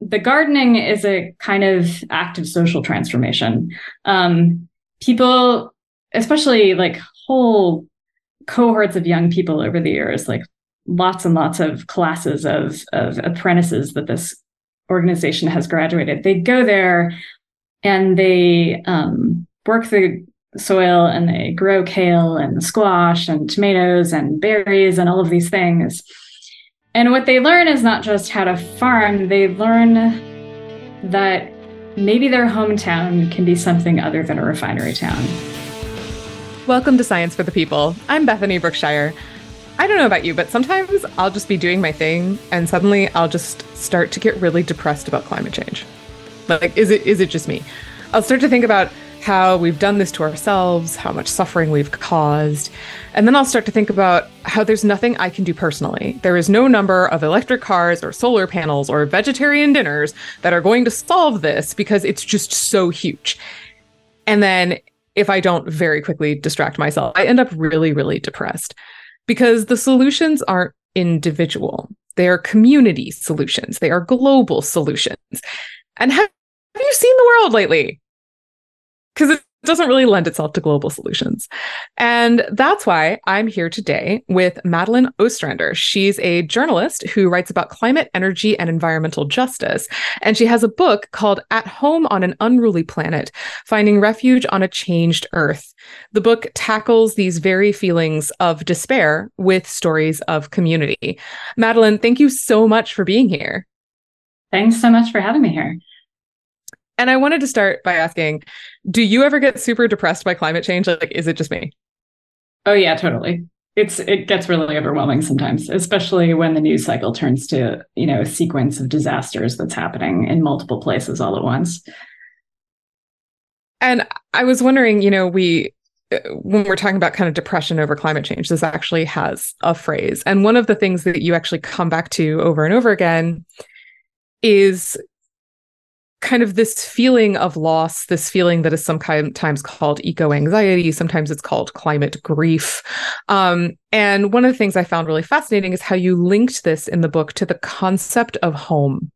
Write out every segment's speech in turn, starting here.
the gardening is a kind of active social transformation. Um, people, especially like whole cohorts of young people over the years, like lots and lots of classes of, of apprentices that this organization has graduated. They go there and they um, work the soil and they grow kale and squash and tomatoes and berries and all of these things. And what they learn is not just how to farm, they learn that maybe their hometown can be something other than a refinery town. Welcome to Science for the People. I'm Bethany Brookshire. I don't know about you, but sometimes I'll just be doing my thing and suddenly I'll just start to get really depressed about climate change. Like, is it is it just me? I'll start to think about how we've done this to ourselves, how much suffering we've caused. And then I'll start to think about how there's nothing I can do personally. There is no number of electric cars or solar panels or vegetarian dinners that are going to solve this because it's just so huge. And then if I don't very quickly distract myself, I end up really, really depressed because the solutions aren't individual. They are community solutions. They are global solutions. And have, you seen the world lately? Because it doesn't really lend itself to global solutions. And that's why I'm here today with Madeline Ostrander. She's a journalist who writes about climate, energy, and environmental justice. And she has a book called At Home on an Unruly Planet Finding Refuge on a Changed Earth. The book tackles these very feelings of despair with stories of community. Madeline, thank you so much for being here. Thanks so much for having me here. And I wanted to start by asking Do you ever get super depressed by climate change? Like, is it just me? Oh, yeah, totally. It's it gets really overwhelming sometimes, especially when the news cycle turns to, you know, a sequence of disasters that's happening in multiple places all at once. And I was wondering, you know, we uh, when we're talking about kind of depression over climate change, this actually has a phrase. And one of the things that you actually come back to over and over again is kind of this feeling of loss, this feeling that is sometimes called eco anxiety, sometimes it's called climate grief. Um, and one of the things I found really fascinating is how you linked this in the book to the concept of home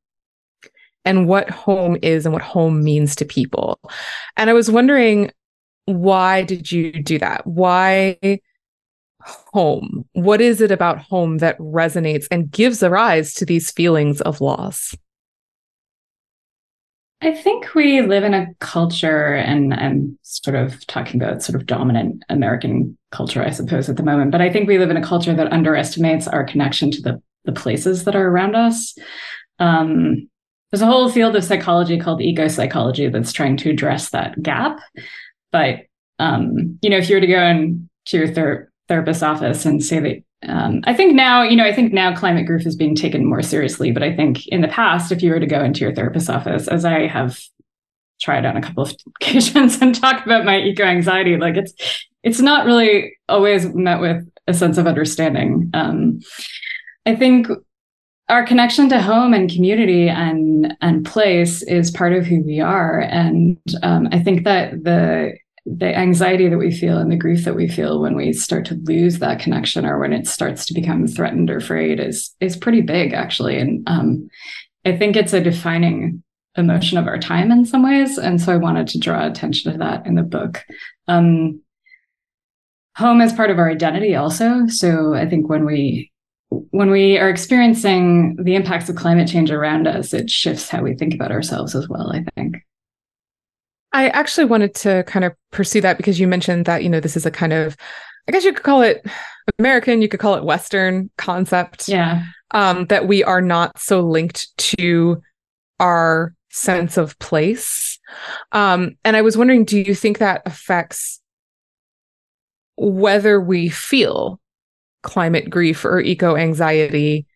and what home is and what home means to people. And I was wondering, why did you do that? Why? Home. What is it about home that resonates and gives a rise to these feelings of loss? I think we live in a culture, and I'm sort of talking about sort of dominant American culture, I suppose, at the moment. But I think we live in a culture that underestimates our connection to the the places that are around us. Um, there's a whole field of psychology called eco psychology that's trying to address that gap. But um, you know, if you were to go into your ther- therapist's office and say that um, I think now, you know, I think now climate grief is being taken more seriously. But I think in the past, if you were to go into your therapist's office, as I have tried on a couple of occasions and talk about my eco anxiety, like it's it's not really always met with a sense of understanding. Um, I think our connection to home and community and and place is part of who we are, and um, I think that the the anxiety that we feel and the grief that we feel when we start to lose that connection or when it starts to become threatened or afraid is is pretty big actually. And um, i think it's a defining emotion of our time in some ways. And so i wanted to draw attention to that in the book. Um, home is part of our identity also. So i think when we when we are experiencing the impacts of climate change around us it shifts how we think about ourselves as well i think I actually wanted to kind of pursue that because you mentioned that, you know, this is a kind of, I guess you could call it American, you could call it Western concept. Yeah. Um, that we are not so linked to our sense of place. Um, and I was wondering, do you think that affects whether we feel climate grief or eco anxiety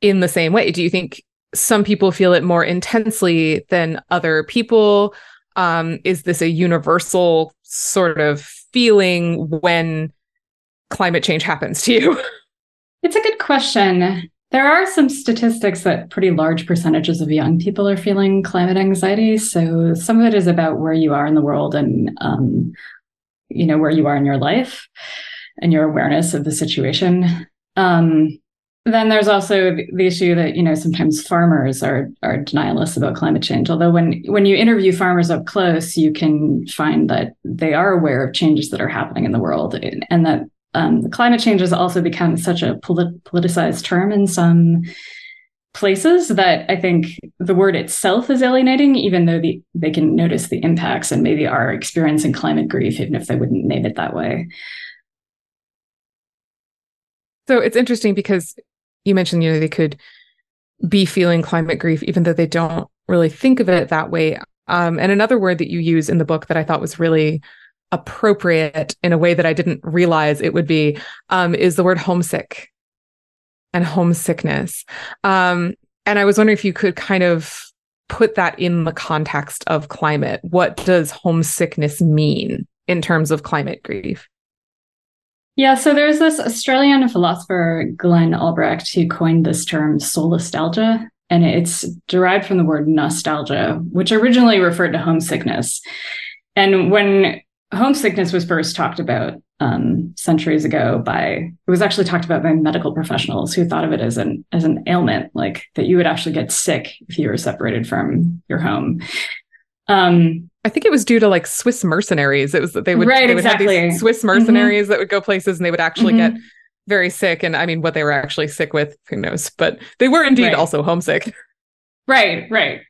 in the same way? Do you think some people feel it more intensely than other people? Um, is this a universal sort of feeling when climate change happens to you? It's a good question. There are some statistics that pretty large percentages of young people are feeling climate anxiety. So some of it is about where you are in the world and, um, you know, where you are in your life and your awareness of the situation. Um, then there's also the issue that you know sometimes farmers are are denialists about climate change. Although when when you interview farmers up close, you can find that they are aware of changes that are happening in the world, and that um, climate change has also become such a polit- politicized term in some places that I think the word itself is alienating, even though the, they can notice the impacts and maybe are experiencing climate grief, even if they wouldn't name it that way. So it's interesting because you mentioned, you know, they could be feeling climate grief, even though they don't really think of it that way. Um, and another word that you use in the book that I thought was really appropriate in a way that I didn't realize it would be um, is the word homesick and homesickness. Um, and I was wondering if you could kind of put that in the context of climate. What does homesickness mean in terms of climate grief? Yeah, so there's this Australian philosopher, Glenn Albrecht, who coined this term solastalgia, and it's derived from the word nostalgia, which originally referred to homesickness. And when homesickness was first talked about um, centuries ago by it was actually talked about by medical professionals who thought of it as an as an ailment, like that you would actually get sick if you were separated from your home. Um, I think it was due to like Swiss mercenaries. It was that they would right, they would exactly. have these Swiss mm-hmm. mercenaries mm-hmm. that would go places and they would actually mm-hmm. get very sick. And I mean, what they were actually sick with, who knows? But they were indeed right. also homesick. Right, right.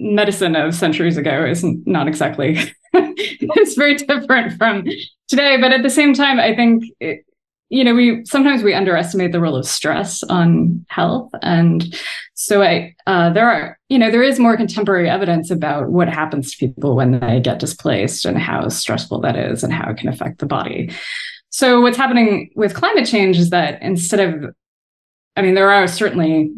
Medicine of centuries ago is not exactly. it's very different from today, but at the same time, I think it, you know we sometimes we underestimate the role of stress on health. And so i uh, there are you know there is more contemporary evidence about what happens to people when they get displaced and how stressful that is and how it can affect the body. So what's happening with climate change is that instead of i mean there are certainly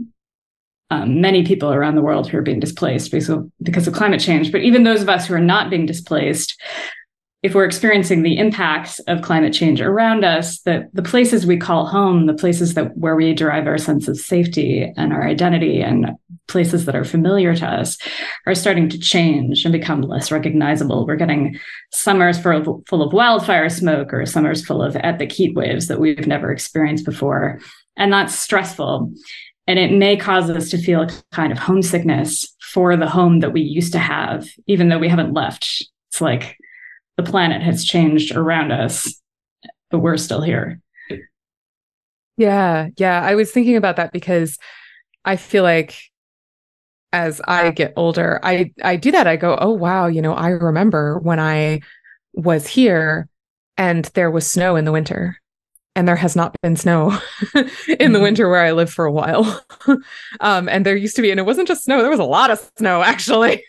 um, many people around the world who are being displaced because of, because of climate change but even those of us who are not being displaced if we're experiencing the impacts of climate change around us, that the places we call home, the places that where we derive our sense of safety and our identity and places that are familiar to us are starting to change and become less recognizable. We're getting summers full of, full of wildfire smoke or summers full of epic heat waves that we've never experienced before. And that's stressful. And it may cause us to feel a kind of homesickness for the home that we used to have, even though we haven't left. It's like the planet has changed around us, but we're still here. Yeah, yeah. I was thinking about that because I feel like as I get older, I I do that. I go, "Oh wow, you know, I remember when I was here and there was snow in the winter." And there has not been snow in mm-hmm. the winter where I lived for a while. um, and there used to be, and it wasn't just snow, there was a lot of snow actually.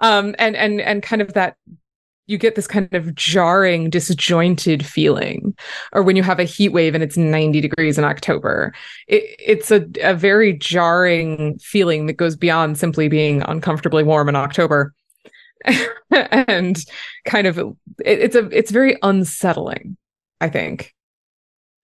um, and and and kind of that you get this kind of jarring, disjointed feeling. Or when you have a heat wave and it's 90 degrees in October, it, it's a, a very jarring feeling that goes beyond simply being uncomfortably warm in October. and kind of it, it's a it's very unsettling, I think.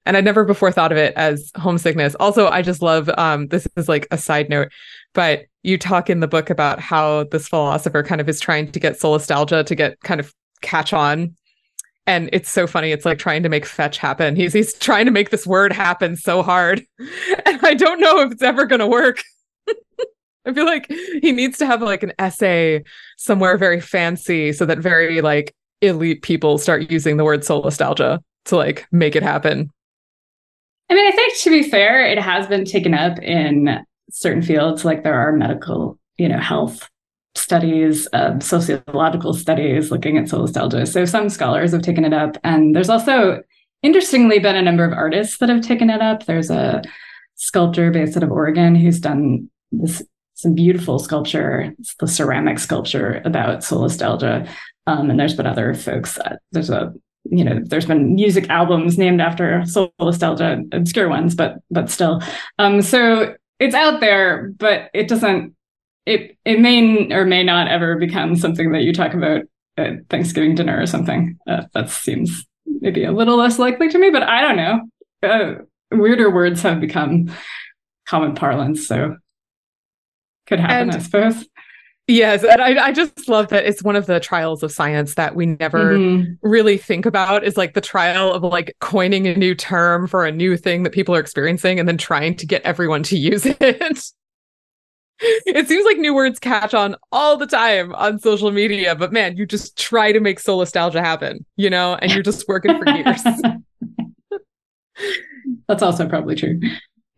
And I'd never before thought of it as homesickness. Also, I just love um this is like a side note, but you talk in the book about how this philosopher kind of is trying to get solastalgia to get kind of catch on. And it's so funny. It's like trying to make fetch happen. He's he's trying to make this word happen so hard. And i don't know if it's ever going to work. I feel like he needs to have like an essay somewhere very fancy so that very like elite people start using the word solastalgia to like make it happen. I mean i think to be fair it has been taken up in certain fields. Like there are medical you know health studies um, sociological studies looking at solastalgia so some scholars have taken it up and there's also interestingly been a number of artists that have taken it up. There's a sculptor based out of oregon who's done this some beautiful sculpture. It's the ceramic sculpture about solastalgia um, and there's been other folks there's a you know there's been music albums named after solastalgia obscure ones but but still. Um, so it's out there, but it doesn't. It it may or may not ever become something that you talk about at Thanksgiving dinner or something. Uh, that seems maybe a little less likely to me, but I don't know. Uh, weirder words have become common parlance, so could happen, and, I suppose. Yes, and I, I just love that it's one of the trials of science that we never mm-hmm. really think about is like the trial of like coining a new term for a new thing that people are experiencing and then trying to get everyone to use it. it seems like new words catch on all the time on social media, but man, you just try to make solastalgia happen, you know, and you're just working for years. That's also probably true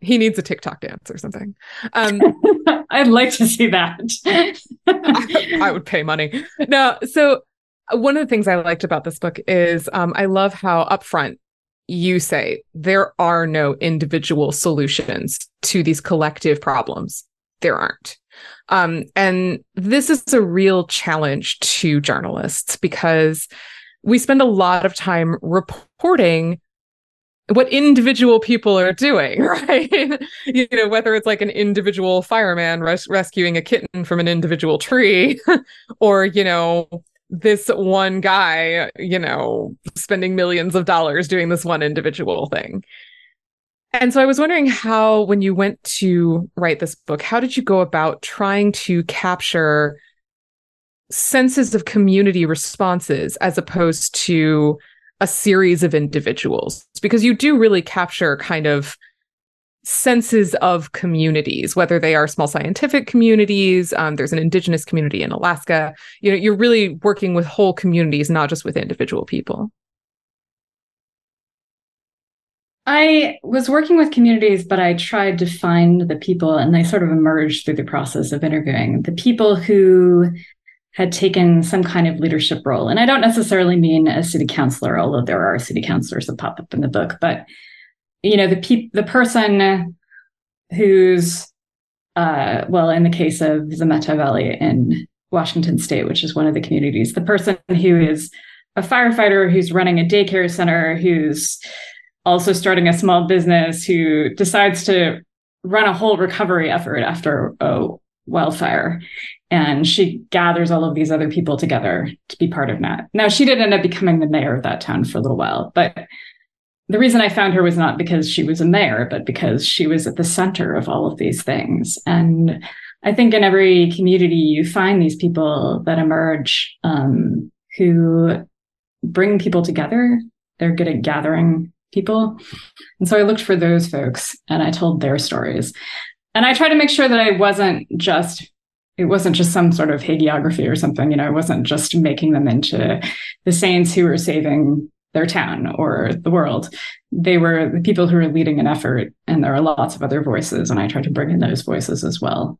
he needs a TikTok dance or something. Um, I'd like to see that. I, I, would pay money. No, so uh, one of the things I liked about this book is um, I love how upfront you say there are no individual solutions to these collective problems. There aren't. Um, and this is a real challenge to journalists because we spend a lot of time reporting what individual people are doing, right? you know, whether it's like an individual fireman res- rescuing a kitten from an individual tree, or, you know, this one guy, you know, spending millions of dollars doing this one individual thing. And so I was wondering how, when you went to write this book, how did you go about trying to capture senses of community responses as opposed to a series of individuals? Because you do really capture kind of senses of communities whether they are small scientific communities um, there's an indigenous community in alaska. You know you're really working with whole communities not just with individual people I was working with communities, but I tried to find the people, and they sort of emerged through the process of interviewing the people who had taken some kind of leadership role. And I don't necessarily mean a city councilor, although there are city councilors that pop up in the book, but you know, the pe- the person who's uh, well, in the case of the Zameta Valley in Washington State, which is one of the communities, the person who is a firefighter who's running a daycare center, who's also starting a small business, who decides to run a whole recovery effort after a wildfire and she gathers all of these other people together to be part of that. Now, she did end up becoming the mayor of that town for a little while, but the reason I found her was not because she was a mayor, but because she was at the center of all of these things. And I think in every community, you find these people that emerge um, who bring people together. They're good at gathering people. And so I looked for those folks and I told their stories. And I tried to make sure that I wasn't just it wasn't just some sort of hagiography or something. You know, it wasn't just making them into the saints who were saving their town or the world. They were the people who were leading an effort, and there are lots of other voices, and I tried to bring in those voices as well.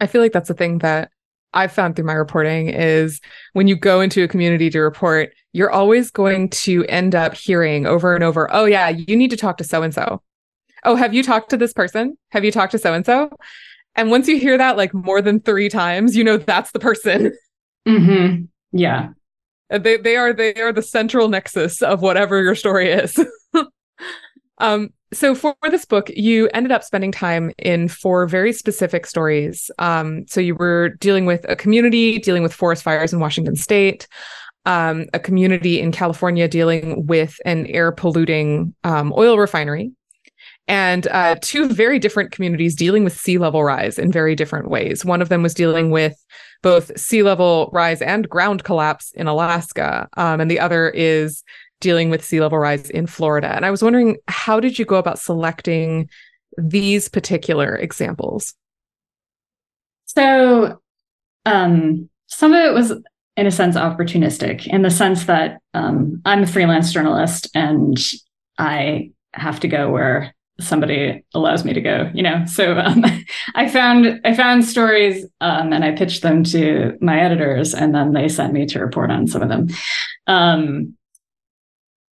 I feel like that's the thing that I've found through my reporting is when you go into a community to report, you're always going to end up hearing over and over, oh, yeah, you need to talk to so and so. Oh, have you talked to this person? Have you talked to so and so? And once you hear that like more than three times, you know that's the person. Mm-hmm. Yeah. They they are they are the central nexus of whatever your story is. um, so for this book, you ended up spending time in four very specific stories. Um, so you were dealing with a community dealing with forest fires in Washington State, um, a community in California dealing with an air polluting um, oil refinery and uh, two very different communities dealing with sea level rise in very different ways. One of them was dealing with both sea level rise and ground collapse in Alaska, um, and the other is dealing with sea level rise in Florida. And I was wondering, how did you go about selecting these particular examples? So, um, some of it was, in a sense, opportunistic in the sense that um, I'm a freelance journalist and I have to go where somebody allows me to go you know? So um, i found i found stories um, and i pitched them to my editors and then they sent me to report on some of them. Um,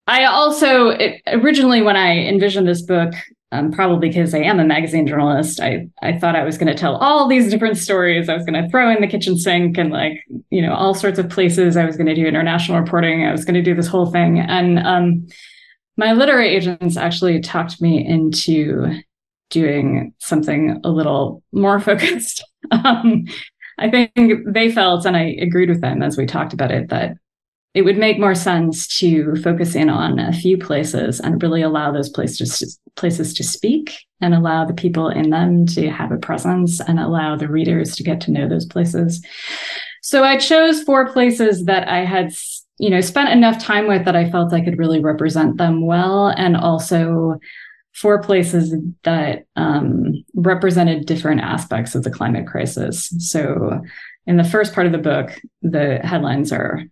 i also it, originally when i envisioned this book um, probably because i am a magazine journalist i i thought i was going to tell all these different stories. I was going to throw in the kitchen sink and like you know all sorts of places. I was going to do international reporting. I was going to do this whole thing. And um, my literary agents actually talked me into doing something a little more focused. um, I think they felt, and I agreed with them as we talked about it, that it would make more sense to focus in on a few places and really allow those places places to speak and allow the people in them to have a presence and allow the readers to get to know those places. So I chose four places that I had, you know, spent enough time with that I felt I could really represent them well, and also four places that um, represented different aspects of the climate crisis. So in the first part of the book, the headlines are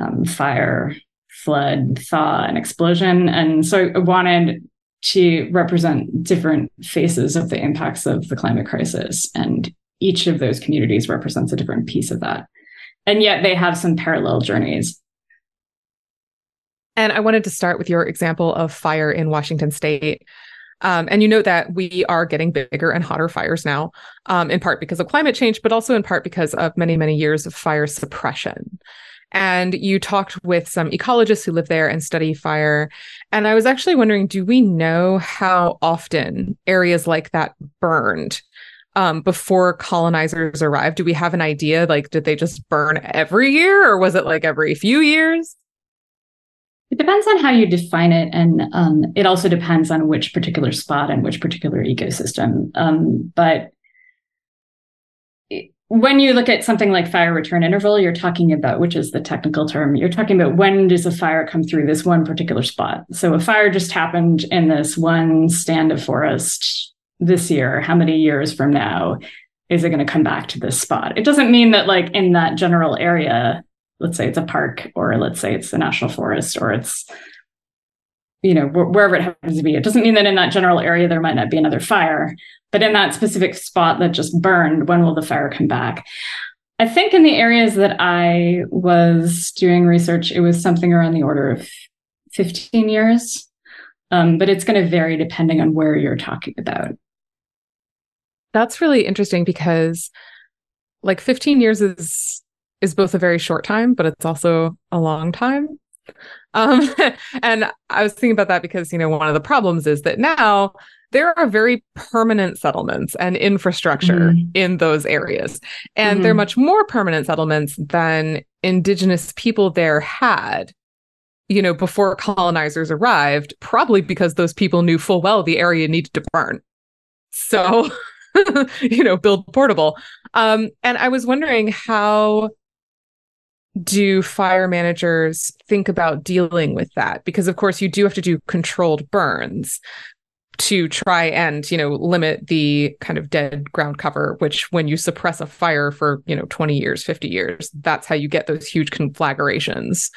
um, fire, flood, thaw, and explosion. And so I wanted to represent different faces of the impacts of the climate crisis. And each of those communities represents a different piece of that. And yet they have some parallel journeys. And I wanted to start with your example of fire in Washington state. Um, and you know that we are getting bigger and hotter fires now, um, in part because of climate change, but also in part because of many, many years of fire suppression. And you talked with some ecologists who live there and study fire. And I was actually wondering do we know how often areas like that burned? Um, before colonizers arrived, do we have an idea? Like, did they just burn every year or was it like every few years? It depends on how you define it. And um, it also depends on which particular spot and which particular ecosystem. Um, but when you look at something like fire return interval, you're talking about, which is the technical term, you're talking about when does a fire come through this one particular spot. So a fire just happened in this one stand of forest this year. How many years from now is it going to come back to this spot? It doesn't mean that, like, in that general area, let's say it's a park, or let's say it's the national forest, or it's you know wherever it happens to be it doesn't mean that in that general area there might not be another fire but in that specific spot that just burned when will the fire come back? I think in the areas that i was doing research it was something around the order of 15 years. Um, but it's going to vary depending on where you're talking about. That's really interesting because like 15 years is is both a very short time but it's also a long time. Um, and I was thinking about that because, you know, one of the problems is that now there are very permanent settlements and infrastructure mm-hmm. in those areas. And mm-hmm. they're much more permanent settlements than indigenous people there had, you know, before colonizers arrived, probably because those people knew full well the area needed to burn. So, you know, build portable. Um, and I was wondering how do fire managers think about dealing with that? Because of course you do have to do controlled burns to try and, you know, limit the kind of dead ground cover, which when you suppress a fire for, you know, 20 years, 50 years, that's how you get those huge conflagrations,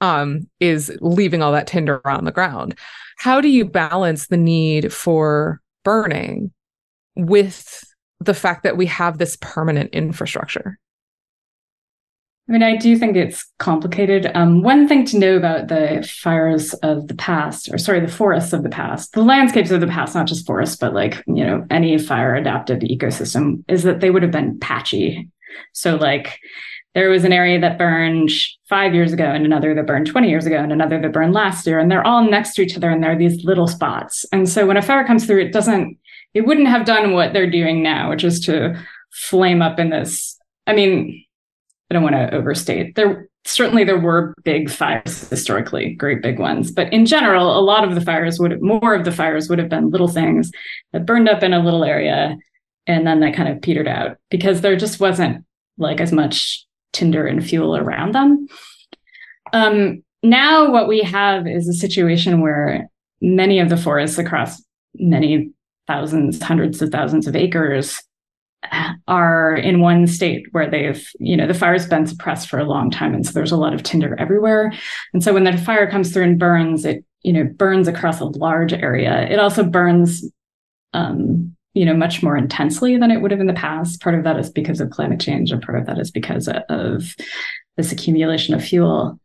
um, is leaving all that tinder on the ground. How do you balance the need for burning with the fact that we have this permanent infrastructure? I mean, I do think it's complicated. Um, one thing to know about the fires of the past, or sorry, the forests of the past, the landscapes of the past, not just forests, but like, you know, any fire adapted ecosystem, is that they would have been patchy. So, like, there was an area that burned five years ago, and another that burned 20 years ago, and another that burned last year, and they're all next to each other, and there are these little spots. And so, when a fire comes through, it doesn't, it wouldn't have done what they're doing now, which is to flame up in this. I mean, I don't want to overstate. There certainly there were big fires historically, great big ones, but in general, a lot of the fires would more of the fires would have been little things that burned up in a little area, and then that kind of petered out because there just wasn't like as much tinder and fuel around them. Um, now, what we have is a situation where many of the forests across many thousands, hundreds of thousands of acres are in one state where they've, you know, the fire's been suppressed for a long time. And so there's a lot of tinder everywhere. And so when the fire comes through and burns, it, you know, burns across a large area. It also burns, um, you know, much more intensely than it would have in the past. Part of that is because of climate change, and part of that is because of this accumulation of fuel.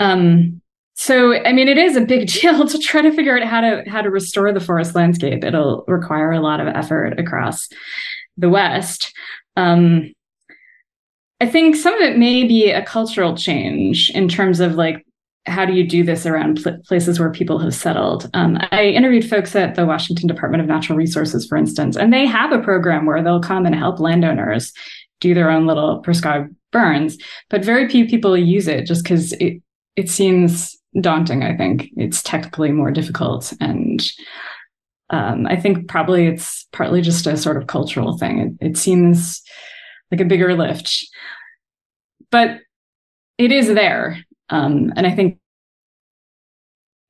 Um, so, I mean, it is a big deal to try to figure out how to how to restore the forest landscape. It'll require a lot of effort across the West. Um, I think some of it may be a cultural change in terms of like how do you do this around pl- places where people have settled? Um, I interviewed folks at the Washington Department of Natural Resources, for instance, and they have a program where they'll come and help landowners do their own little prescribed burns, but very few people use it just because it it seems daunting. I think it's technically more difficult and Um, I think probably it's partly just a sort of cultural thing. It, it seems like a bigger lift, but it is there. Um, and I think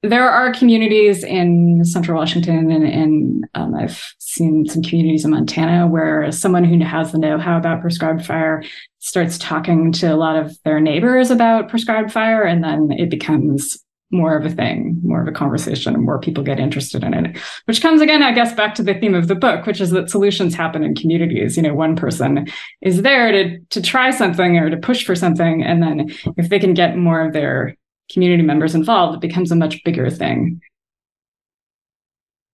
there are communities in central Washington and, and um, I've seen some communities in Montana where someone who has the know-how about prescribed fire starts talking to a lot of their neighbors about prescribed fire and then it becomes more of a thing, more of a conversation, and more people get interested in it. Which comes again, I guess, back to the theme of the book, which is that solutions happen in communities. You know, one person is there to to try something or to push for something, and then if they can get more of their community members involved, it becomes a much bigger thing.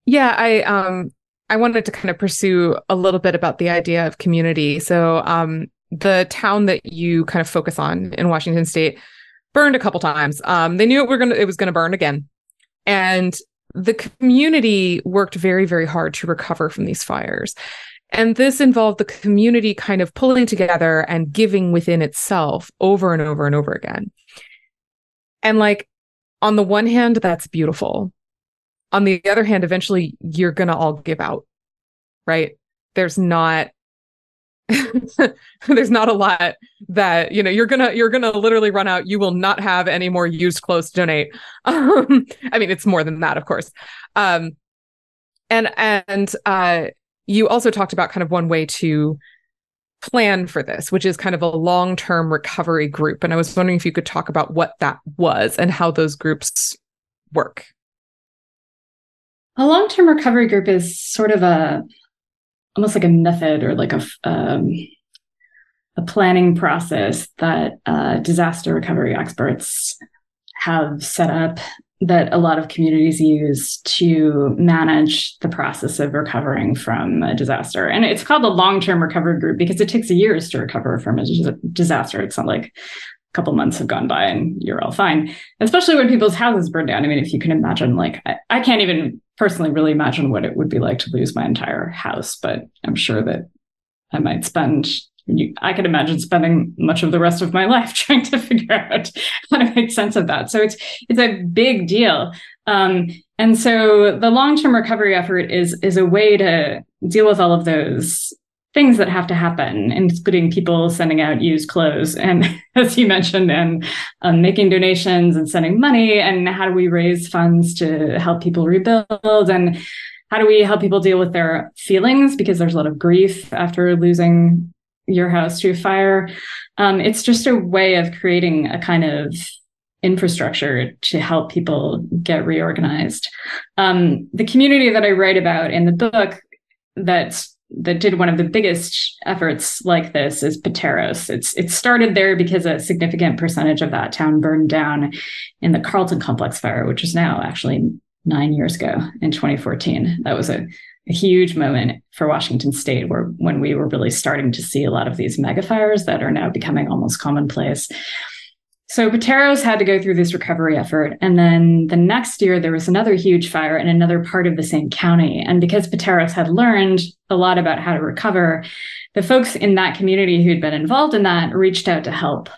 Yeah, I um I wanted to kind of pursue a little bit about the idea of community. So um the town that you kind of focus on in Washington state burned a couple times. Um they knew it were gonna it was gonna burn again. And the community worked very, very hard to recover from these fires. And this involved the community kind of pulling together and giving within itself over and over and over again. And like, on the one hand, that's beautiful. On the other hand, eventually you're going to all give out, right? There's not, there's not a lot that you know you're gonna you're gonna literally run out you will not have any more used clothes to donate um i mean it's more than that of course um and and uh you also talked about kind of one way to plan for this, which is kind of a long term recovery group. And I was wondering if you could talk about what that was and how those groups work. A long term recovery group is sort of a almost like a method or like a um, a planning process that uh, disaster recovery experts have set up that a lot of communities use to manage the process of recovering from a disaster. And it's called the long term recovery group because it takes years to recover from a disaster. It's not like a couple months have gone by and you're all fine, especially when people's houses burn down. I mean, if you can imagine, like, I, I can't even personally really imagine what it would be like to lose my entire house, but I'm sure that I might spend I could imagine spending much of the rest of my life trying to figure out how to make sense of that. So it's it's a big deal. Um, and so the long-term recovery effort is is a way to deal with all of those things that have to happen, including people sending out used clothes, and as you mentioned, and um, making donations and sending money, and how do we raise funds to help people rebuild and how do we help people deal with their feelings because there's a lot of grief after losing your house to fire. Um, it's just a way of creating a kind of infrastructure to help people get reorganized. Um, the community that I write about in the book that that did one of the biggest efforts like this is Pateros. It's it started there because a significant percentage of that town burned down in the Carlton complex fire, which is now actually nine years ago in 2014. That was a a huge moment for Washington State, where when we were really starting to see a lot of these megafires that are now becoming almost commonplace. So Pateros had to go through this recovery effort. And then the next year, there was another huge fire in another part of the same county. And because Pateros had learned a lot about how to recover, the folks in that community who'd been involved in that reached out to help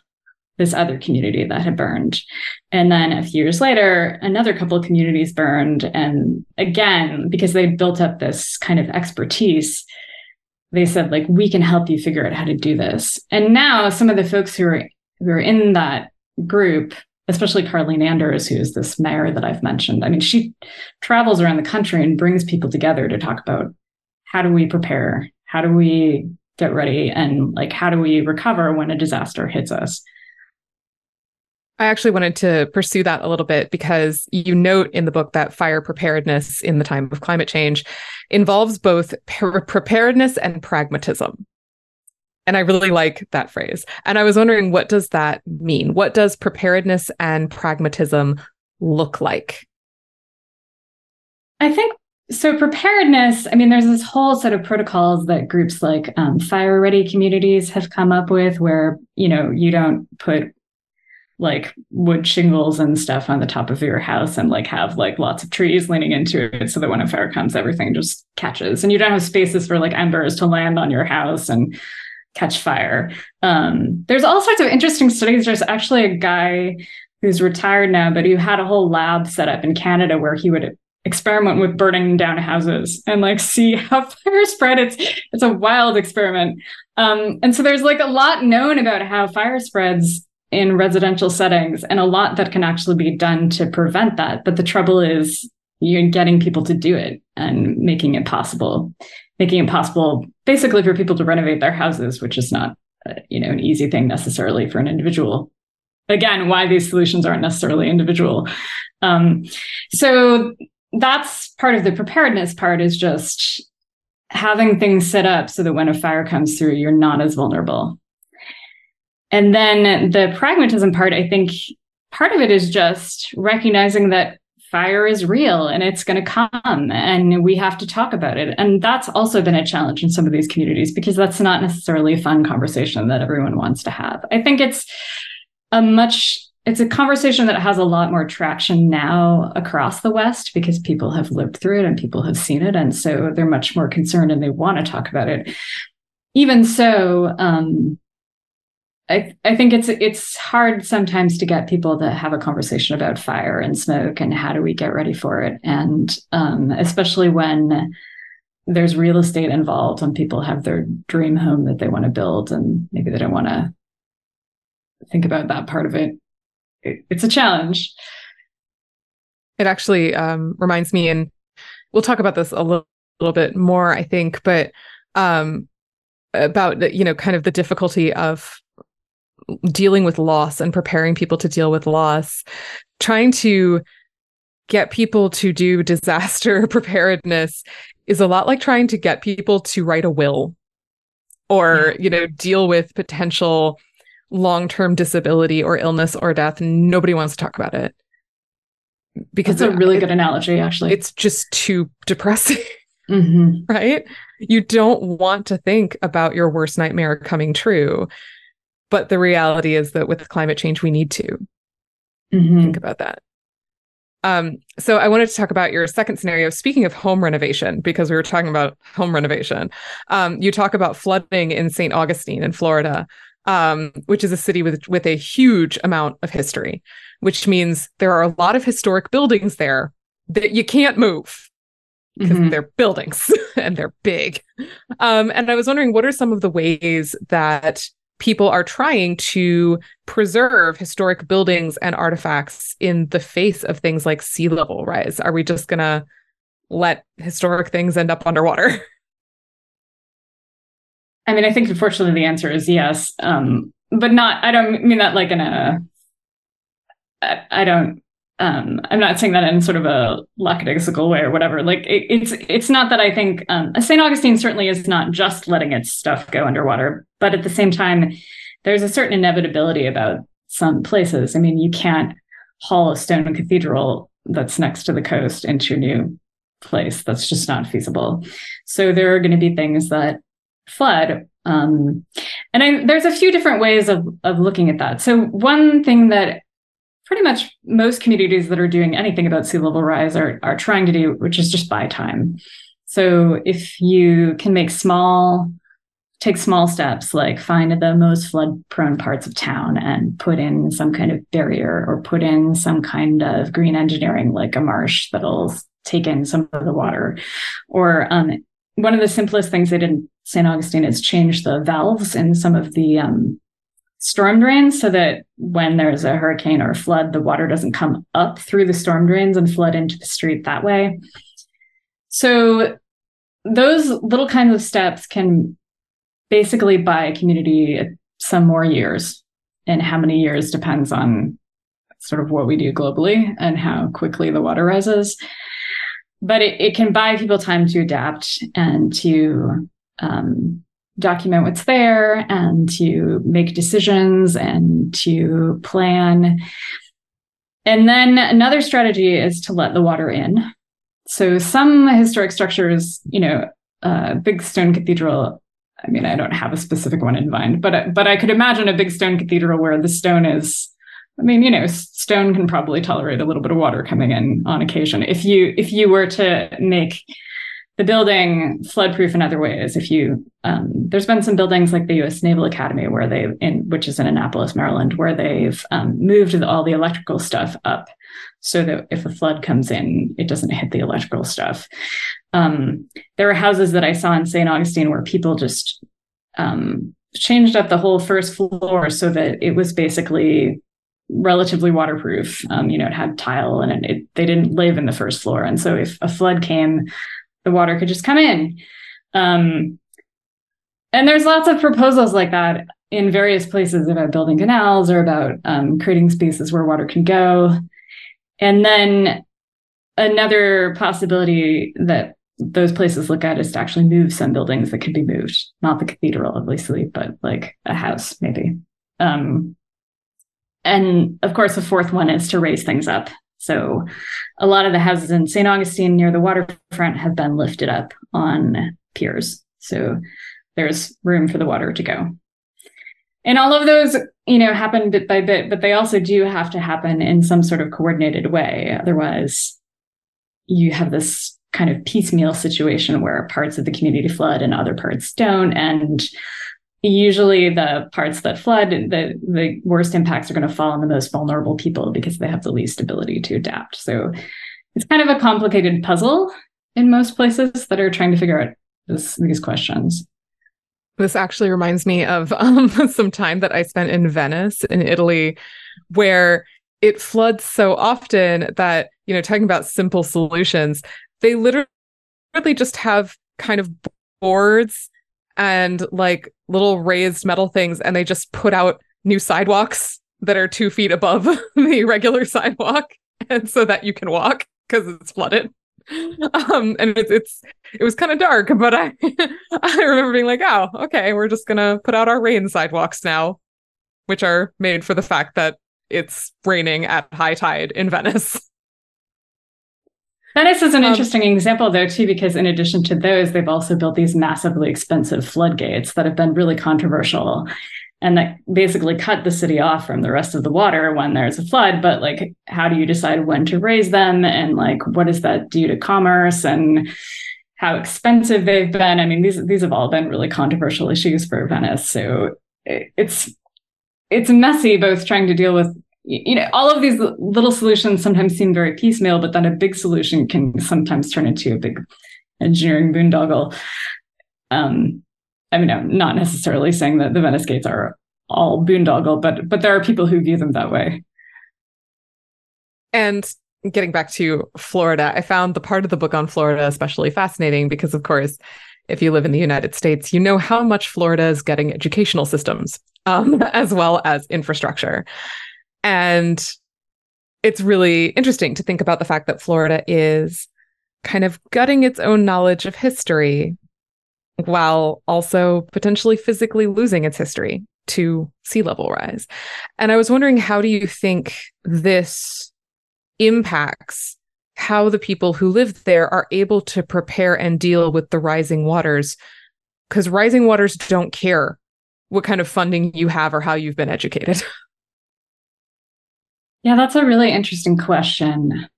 this other community that had burned. And then a few years later, another couple of communities burned. And again, because they built up this kind of expertise, they said, like, we can help you figure out how to do this. And now some of the folks who are who are in that group, especially Carlene Anders, who is this mayor that I've mentioned. I mean, she travels around the country and brings people together to talk about how do we prepare? How do we get ready? And like, how do we recover when a disaster hits us? I actually wanted to pursue that a little bit because you note in the book that fire preparedness in the time of climate change involves both preparedness and pragmatism. And I really like that phrase. And I was wondering, what does that mean? What does preparedness and pragmatism look like? I think so. Preparedness, I mean, there's this whole set of protocols that groups like um, fire ready communities have come up with where, you know, you don't put like wood shingles and stuff on the top of your house and like have like lots of trees leaning into it so that when a fire comes everything just catches and you don't have spaces for like embers to land on your house and catch fire um, there's all sorts of interesting studies there's actually a guy who's retired now but who had a whole lab set up in canada where he would experiment with burning down houses and like see how fire spread. It's it's a wild experiment. Um, and so there's like a lot known about how fire spreads in residential settings and a lot that can actually be done to prevent that. But the trouble is you're getting people to do it and making it possible, making it possible basically for people to renovate their houses, which is not, uh, you know, an easy thing necessarily for an individual. Again, why these solutions aren't necessarily individual. Um, so that's part of the preparedness part is just having things set up so that when a fire comes through, you're not as vulnerable. And then the pragmatism part, I think part of it is just recognizing that fire is real and it's going to come and we have to talk about it. And that's also been a challenge in some of these communities because that's not necessarily a fun conversation that everyone wants to have. I think it's a much it's a conversation that has a lot more traction now across the West because people have lived through it and people have seen it. And so they're much more concerned and they want to talk about it. Even so, um, I, I think it's it's hard sometimes to get people to have a conversation about fire and smoke and how do we get ready for it. And um, especially when there's real estate involved and people have their dream home that they want to build and maybe they don't want to think about that part of it it, it's a challenge. It actually um, reminds me, and we'll talk about this a little, little bit more, I think, but um, about you know kind of the difficulty of dealing with loss and preparing people to deal with loss, trying to get people to do disaster preparedness is a lot like trying to get people to write a will or yeah. you know deal with potential long-term disability or illness or death. Nobody wants to talk about it. Because it's a really it, good analogy actually. it's just too depressing mm-hmm. right? You don't want to think about your worst nightmare coming true but the reality is that with climate change we need to mm-hmm. think about that um, so I wanted to talk about your second scenario. Speaking of home renovation, because we were talking about home renovation, um, you talk about flooding in St. Augustine in Florida um, which is a city with with a huge amount of history, which means there are a lot of historic buildings there that you can't move because mm-hmm. they're buildings and they're big. Um, and I was wondering, what are some of the ways that people are trying to preserve historic buildings and artifacts in the face of things like sea level rise? Are we just gonna let historic things end up underwater? I mean, I think unfortunately the answer is yes, um, but not. I don't mean that like in a. I, I don't. Um, I'm not saying that in sort of a lackadaisical way or whatever. Like it, it's it's not that I think um, St. Augustine certainly is not just letting its stuff go underwater, but at the same time, there's a certain inevitability about some places. I mean, you can't haul a stone cathedral that's next to the coast into a new place. That's just not feasible. So there are going to be things that flood. Um, and I, there's a few different ways of, of looking at that. So one thing that pretty much most communities that are doing anything about sea level rise are, are trying to do, which is just buy time. So if you can make small, take small steps like find the most flood prone parts of town and put in some kind of barrier or put in some kind of green engineering like a marsh that'll take in some of the water or um, one of the simplest things they did in St. Augustine is change the valves in some of the um, storm drains so that when there's a hurricane or a flood, the water doesn't come up through the storm drains and flood into the street that way. So those little kinds of steps can basically buy a community some more years. And how many years depends on sort of what we do globally and how quickly the water rises but it, it can buy people time to adapt and to um, document what's there and to make decisions and to plan. And then another strategy is to let the water in. So some historic structures, you know, uh, big stone cathedral. I mean, I don't have a specific one in mind, but but I could imagine a big stone cathedral where the stone is I mean, you know, stone can probably tolerate a little bit of water coming in on occasion. If you if you were to make the building flood-proof in other ways. If you, um, there's been some buildings like the U.S. Naval Academy where they, in which is in Annapolis, Maryland, where they've um, moved all the electrical stuff up so that if a flood comes in, it doesn't hit the electrical stuff. Um, there were houses that I saw in St. Augustine where people just um, changed up the whole first floor so that it was basically relatively waterproof. Um, you know, it had tile and it, it, they didn't live in the first floor. And so if a flood came, the water could just come in. Um, and there's lots of proposals like that in various places about building canals or about um, creating spaces where water can go. And then another possibility that those places look at is to actually move some buildings that could be moved, not the cathedral, obviously, but like a house, maybe. Um, and of course, the fourth one is to raise things up. So a lot of the houses in St. Augustine near the waterfront have been lifted up on piers. So there's room for the water to go. And all of those, you know, happen bit by bit, but they also do have to happen in some sort of coordinated way. Otherwise, you have this kind of piecemeal situation where parts of the community flood and other parts don't. And usually the parts that flood, the, the worst impacts are going to fall on the most vulnerable people because they have the least ability to adapt. So it's kind of a complicated puzzle in most places that are trying to figure out this, these questions. This actually reminds me of um, some time that I spent in Venice in Italy, where it floods so often that, you know, talking about simple solutions, they literally just have kind of boards and like little raised metal things, and they just put out new sidewalks that are two feet above the regular sidewalk, and so that you can walk because it's flooded. Um, and it's it's it was kind of dark, but I I remember being like, oh, okay, we're just gonna put out our rain sidewalks now, which are made for the fact that it's raining at high tide in Venice. Venice is an um, interesting example, though, too, because in addition to those, they've also built these massively expensive floodgates that have been really controversial and that basically cut the city off from the rest of the water when there's a flood. But, like, how do you decide when to raise them? And, like, what does that do to commerce? And how expensive they've been. I mean, these these have all been really controversial issues for Venice. So it's it's messy, both trying to deal with you know, all of these little solutions sometimes seem very piecemeal, but then a big solution can sometimes turn into a big engineering boondoggle. Um, I mean, I'm not necessarily saying that the Venice Gates are all boondoggle, but but there are people who view them that way. And getting back to Florida, I found the part of the book on Florida especially fascinating because, of course, if you live in the United States, you know how much Florida is getting educational systems um, as well as infrastructure. And it's really interesting to think about the fact that Florida is kind of gutting its own knowledge of history while also potentially physically losing its history to sea level rise. And I was wondering, how do you think this impacts how the people who live there are able to prepare and deal with the rising waters? Because rising waters don't care what kind of funding you have or how you've been educated. Yeah, that's a really interesting question.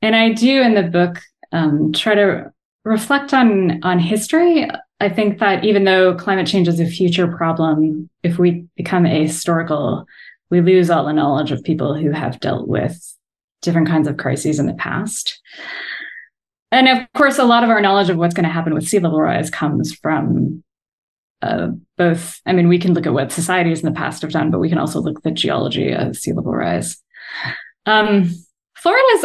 And I do in the book um, try to reflect on on history. I think that even though climate change is a future problem, if we become ahistorical, we lose all the knowledge of people who have dealt with different kinds of crises in the past. And of course, a lot of our knowledge of what's going to happen with sea level rise comes from uh, both. I mean, we can look at what societies in the past have done, but we can also look at the geology of sea level rise. Um, Florida's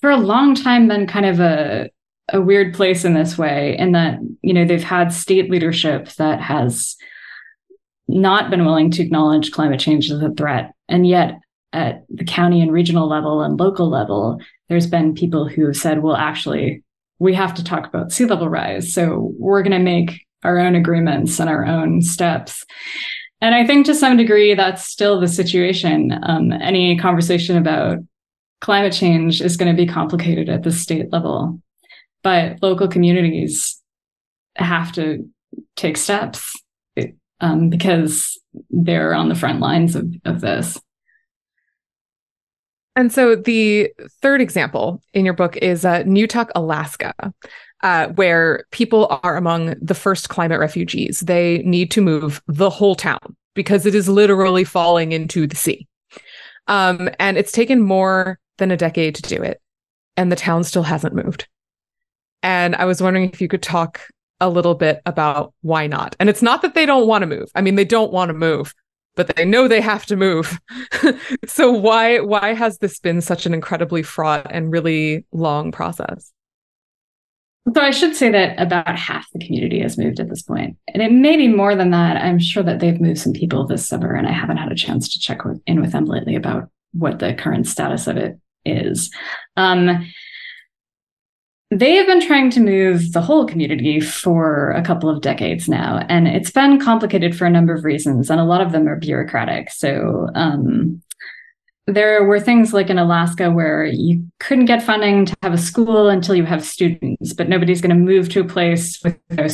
for a long time been kind of a a weird place in this way, in that you know they've had state leadership that has not been willing to acknowledge climate change as a threat, and yet at the county and regional level and local level, there's been people who have said, well, actually, we have to talk about sea level rise, so we're going to make our own agreements and our own steps. And I think to some degree, that's still the situation. Um, any conversation about climate change is going to be complicated at the state level, but local communities have to take steps um, because they're on the front lines of, of this. And so the third example in your book is uh, Newtok, Alaska. Uh, where people are among the first climate refugees. They need to move the whole town because it is literally falling into the sea. Um, and it's taken more than a decade to do it, and the town still hasn't moved. And I was wondering if you could talk a little bit about why not. And it's not that they don't want to move. I mean, they don't want to move, but they know they have to move. so why why has this been such an incredibly fraught and really long process? So I should say that about half the community has moved at this point. And it may be more than that. I'm sure that they've moved some people this summer, and I haven't had a chance to check in with them lately about what the current status of it is. Um, they have been trying to move the whole community for a couple of decades now, and it's been complicated for a number of reasons, and a lot of them are bureaucratic. So, um, there were things like in Alaska where you couldn't get funding to have a school until you have students, but nobody's going to move to a place with no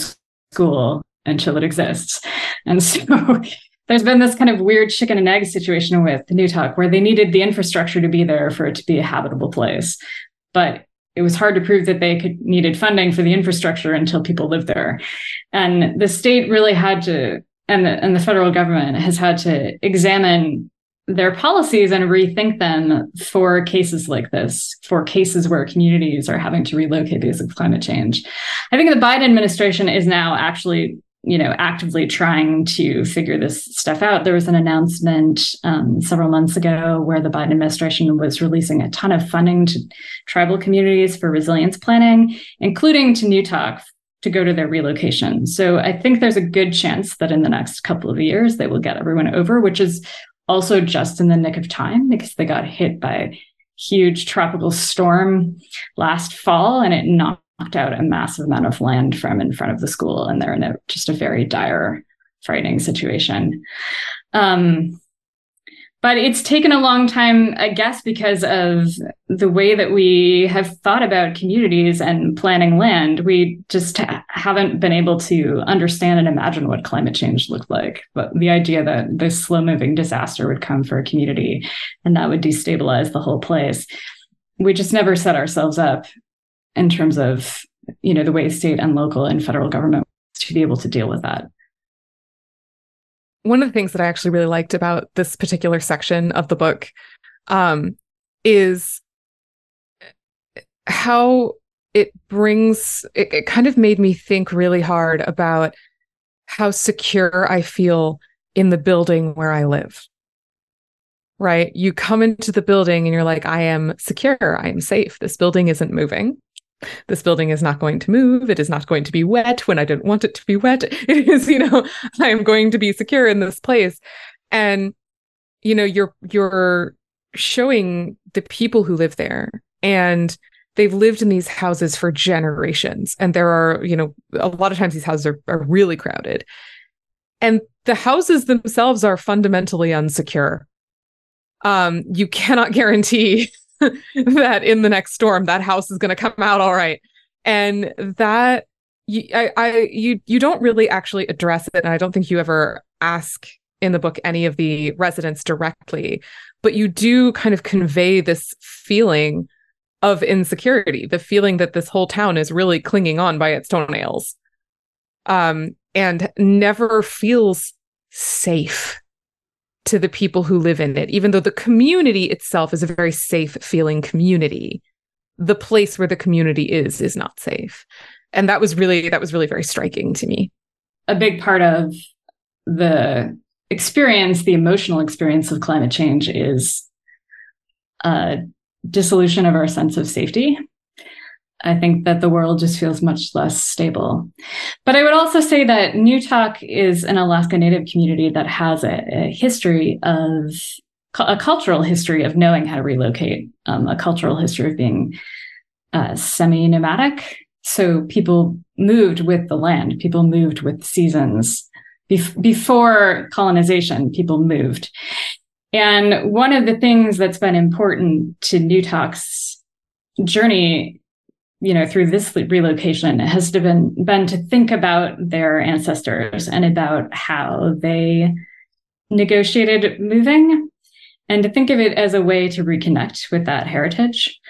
school until it exists. And so there's been this kind of weird chicken and egg situation with Newtok where they needed the infrastructure to be there for it to be a habitable place. But it was hard to prove that they could needed funding for the infrastructure until people lived there. And the state really had to and the, and the federal government has had to examine their policies and rethink them for cases like this, for cases where communities are having to relocate because of climate change. I think the Biden administration is now actually you know actively trying to figure this stuff out there was an announcement um, several months ago where the biden administration was releasing a ton of funding to tribal communities for resilience planning including to newtok to go to their relocation so i think there's a good chance that in the next couple of years they will get everyone over which is also just in the nick of time because they got hit by a huge tropical storm last fall and it knocked out a massive amount of land from in front of the school and they're in a just a very dire frightening situation. Um, but it's taken a long time i guess because of the way that we have thought about communities and planning land. We just ha- haven't been able to understand and imagine what climate change looked like. But the idea that this slow moving disaster would come for a community and that would destabilize the whole place we just never set ourselves up in terms of you know the way state and local and federal government to be able to deal with that one of the things that i actually really liked about this particular section of the book um, is how it brings it, it kind of made me think really hard about how secure i feel in the building where i live. Right? You come into the building and you're like i am secure. I am safe. This building isn't moving this building is not going to move. It is not going to be wet when I didn't want it to be wet. It is, you know, I am going to be secure in this place. And, you know, you're you're showing the people who live there and they've lived in these houses for generations. And there are, you know, a lot of times these houses are, are really crowded. And the houses themselves are fundamentally unsecure. Um, you cannot guarantee that in the next storm that house is going to come out all right. And that you, I, I you you don't really actually address it and i don't think you ever ask in the book any of the residents directly but you do kind of convey this feeling of insecurity the feeling that this whole town is really clinging on by its toenails um and never feels safe to the people who live in it, even though the community itself is a very safe feeling community. The place where the community is is not safe. And that was really that was really very striking to me. A big part of the experience, the emotional experience of climate change is a dissolution of our sense of safety I think that the world just feels much less stable. But I would also say that Newtok is an Alaska Native community that has a, a history of a cultural history of knowing how to relocate, um, a cultural history of being uh, semi nomadic. So people moved with the land, people moved with seasons. Bef- before colonization, people moved. And one of the things that's been important to Newtok's journey you know through this relocation has been been to think about their ancestors and about how they negotiated moving and to think of it as a way to reconnect with that heritage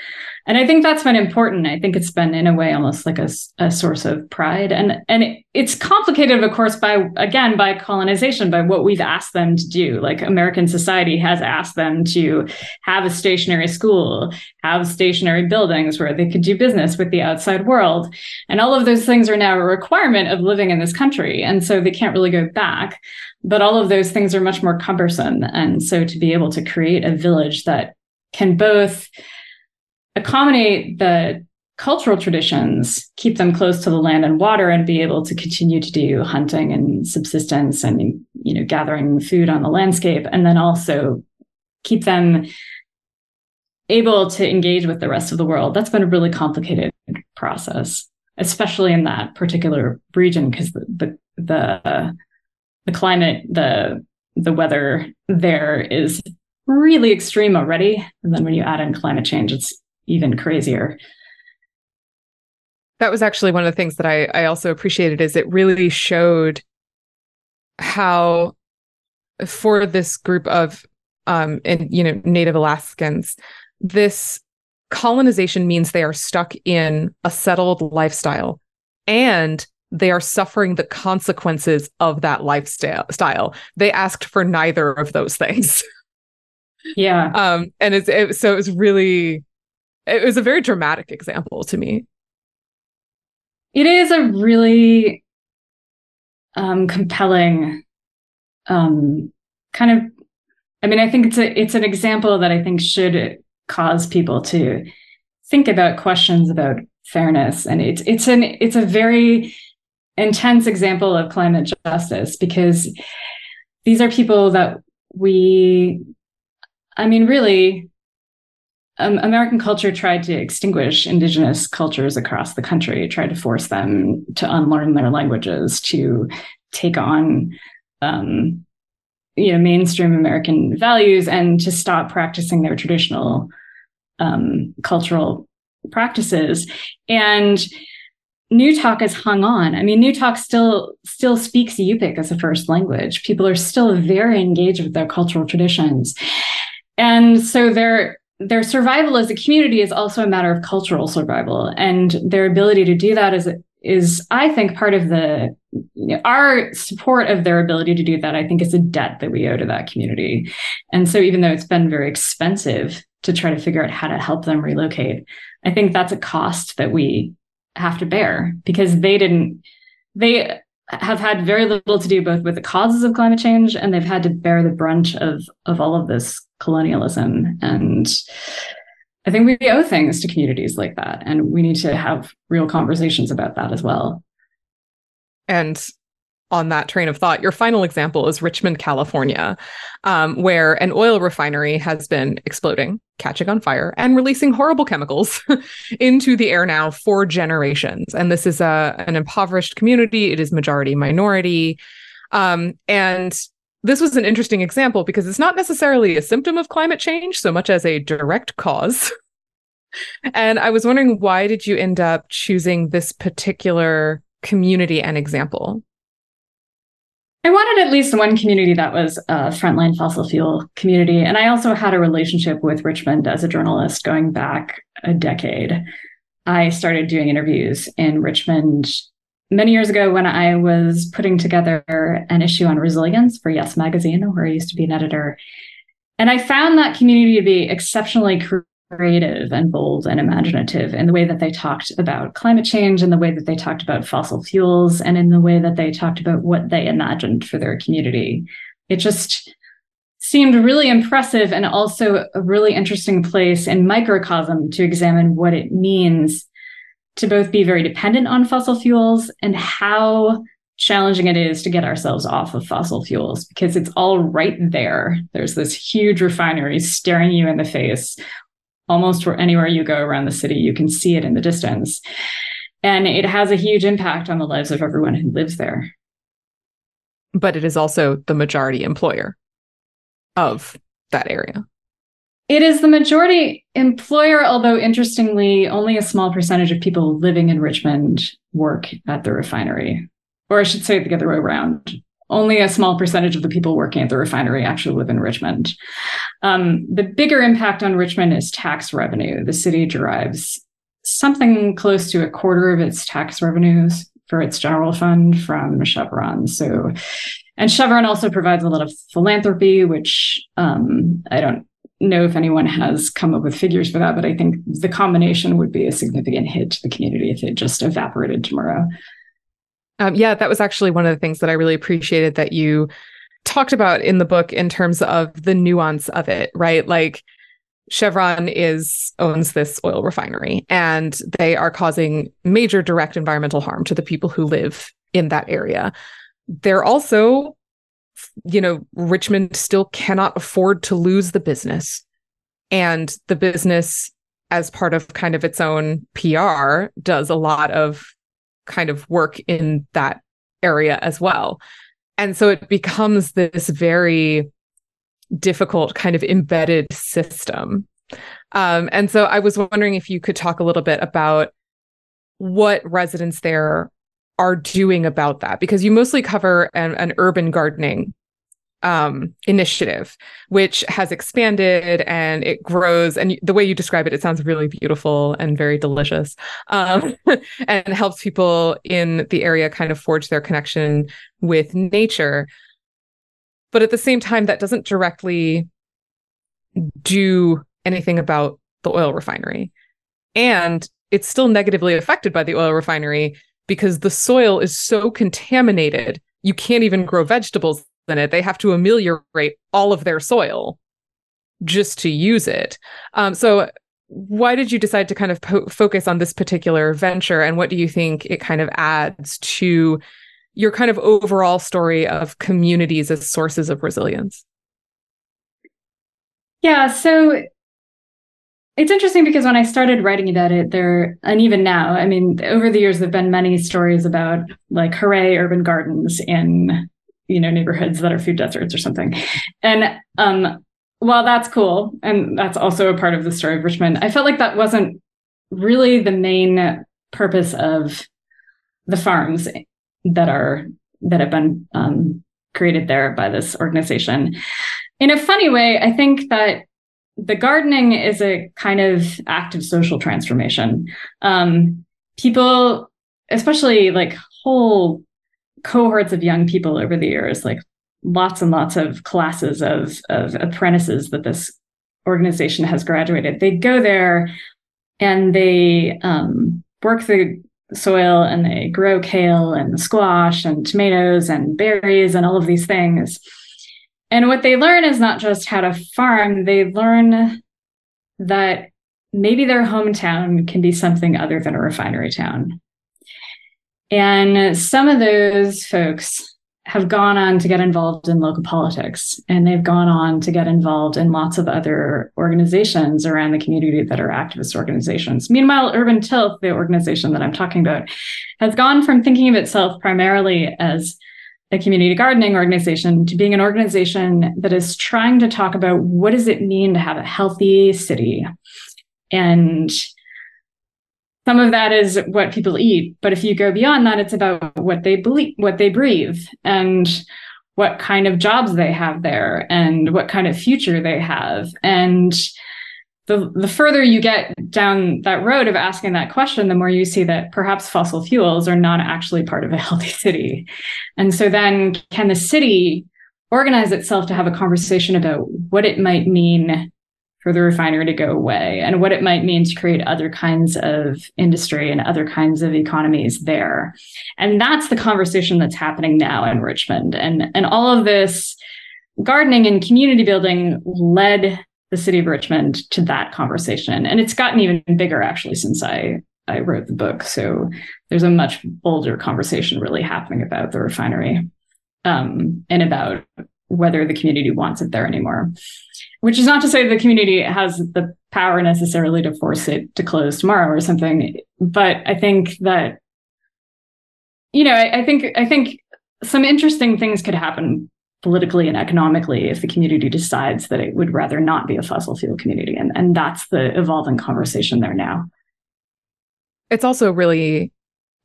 and I think that's been important. I think it's been in a way almost like a, a source of pride, and and it, it's complicated, of course, by again by colonization, by what we've asked them to do. Like American society has asked them to have a stationary school, have stationary buildings where they could do business with the outside world, and all of those things are now a requirement of living in this country, and so they can't really go back. But all of those things are much more cumbersome, and so to be able to create a village that can both accommodate the cultural traditions, keep them close to the land and water, and be able to continue to do hunting and subsistence and you know gathering food on the landscape, and then also keep them able to engage with the rest of the world. That's been a really complicated process, especially in that particular region, because the, the the the climate, the the weather there is really extreme already. And then when you add in climate change, it's even crazier. That was actually one of the things that I, I also appreciated is it really showed how for this group of um and you know native Alaskans, this colonization means they are stuck in a settled lifestyle and they are suffering the consequences of that lifestyle style. They asked for neither of those things. Yeah. Um and it's it, so it was really it was a very dramatic example to me. It is a really um, compelling um, kind of. I mean, I think it's a it's an example that I think should cause people to think about questions about fairness, and it's it's an it's a very intense example of climate justice because these are people that we I mean, really, um, American culture tried to extinguish indigenous cultures across the country, tried to force them to unlearn their languages, to take on, um, you know, mainstream American values, and to stop practicing their traditional um, cultural practices. And Newtok has hung on. I mean, Newtok still still speaks Yupik as a first language. People are still very engaged with their cultural traditions. And so they're their survival as a community is also a matter of cultural survival. And their ability to do that is is i think part of the you know, our support of their ability to do that i think is a debt that we owe to that community. And so even though it's been very expensive to try to figure out how to help them relocate i think that's a cost that we have to bear because they didn't they have had very little to do both with the causes of climate change and they've had to bear the brunt of of all of this colonialism and i think we owe things to communities like that and we need to have real conversations about that as well and on that train of thought, your final example is Richmond, California, um, where an oil refinery has been exploding, catching on fire, and releasing horrible chemicals into the air now for generations. And this is a, an impoverished community, it is majority minority. Um, and this was an interesting example because it's not necessarily a symptom of climate change so much as a direct cause. and I was wondering why did you end up choosing this particular community and example? I wanted at least one community that was a frontline fossil fuel community. And I also had a relationship with Richmond as a journalist going back a decade. I started doing interviews in Richmond many years ago when I was putting together an issue on resilience for Yes Magazine, where I used to be an editor. And I found that community to be exceptionally creative and bold and imaginative in the way that they talked about climate change, in the way that they talked about fossil fuels, and in the way that they talked about what they imagined for their community. It just seemed really impressive and also a really interesting place in microcosm to examine what it means to both be very dependent on fossil fuels and how challenging it is to get ourselves off of fossil fuels because it's all right there. There's this huge refinery staring you in the face almost anywhere you go around the city, you can see it in the distance. And it has a huge impact on the lives of everyone who lives there. But it is also the majority employer of that area. It is the majority employer, although interestingly, only a small percentage of people living in Richmond work at the refinery. Or I should say it the other way around. only a small percentage of the people working at the refinery actually live in Richmond. Um, the bigger impact on Richmond is tax revenue. The city derives something close to a quarter of its tax revenues for its general fund from Chevron. So, and Chevron also provides a lot of philanthropy, which um, I don't know if anyone has come up with figures for that, but I think the combination would be a significant hit to the community if it just evaporated tomorrow. Um, yeah, that was actually one of the things that I really appreciated that you talked about in the book in terms of the nuance of it, right? Like Chevron is owns this oil refinery and they are causing major direct environmental harm to the people who live in that area. They're also you know, Richmond still cannot afford to lose the business. And the business as part of kind of its own PR does a lot of kind of work in that area as well. And so it becomes this very difficult kind of embedded system. Um, and so I was wondering if you could talk a little bit about what residents there are doing about that, because you mostly cover an, an urban gardening um, initiative, which has expanded and it grows. And the way you describe it, it sounds really beautiful and very delicious, um, and helps people in the area kind of forge their connection with nature. But at the same time, that doesn't directly do anything about the oil refinery. And it's still negatively affected by the oil refinery because the soil is so contaminated you can't even grow vegetables in it. They have to ameliorate all of their soil just to use it. Um, so, why did you decide to kind of po- focus on this particular venture, and what do you think it kind of adds to your kind of overall story of communities as sources of resilience? Yeah, so it's interesting because when I started writing about it, there, and even now, I mean, over the years, there have been many stories about like hooray urban gardens in you know neighborhoods that are food deserts or something. And um while that's cool and that's also a part of the story of richmond i felt like that wasn't really the main purpose of the farms that are that have been um, created there by this organization. In a funny way i think that the gardening is a kind of active social transformation. Um, people especially like whole cohorts of young people over the years, like lots and lots of classes of, of apprentices that this organization has graduated. They go there and they um, work the soil and they grow kale and squash and tomatoes and berries and all of these things. And what they learn is not just how to farm, they learn that maybe their hometown can be something other than a refinery town. And some of those folks have gone on to get involved in local politics and they've gone on to get involved in lots of other organizations around the community that are activist organizations. Meanwhile, Urban Tilth, the organization that I'm talking about, has gone from thinking of itself primarily as a community gardening organization to being an organization that is trying to talk about what does it mean to have a healthy city and some of that is what people eat but if you go beyond that it's about what they believe what they breathe and what kind of jobs they have there and what kind of future they have and the, the further you get down that road of asking that question, the more you see that perhaps fossil fuels are not actually part of a healthy city. And so then, can the city organize itself to have a conversation about what it might mean for the refinery to go away and what it might mean to create other kinds of industry and other kinds of economies there. And that's the conversation that's happening now in Richmond. And, and all of this gardening and community building led the city of Richmond to that conversation. And it's gotten even bigger actually since I I wrote the book. So there's a much bolder conversation really happening about the refinery um, and about whether the community wants it there anymore which is not to say the community has the power necessarily to force it to close tomorrow or something but i think that you know I, I, think i think some interesting things could happen politically and economically if the community decides that it would rather not be a fossil fuel community and, and that's the evolving conversation there now it's also really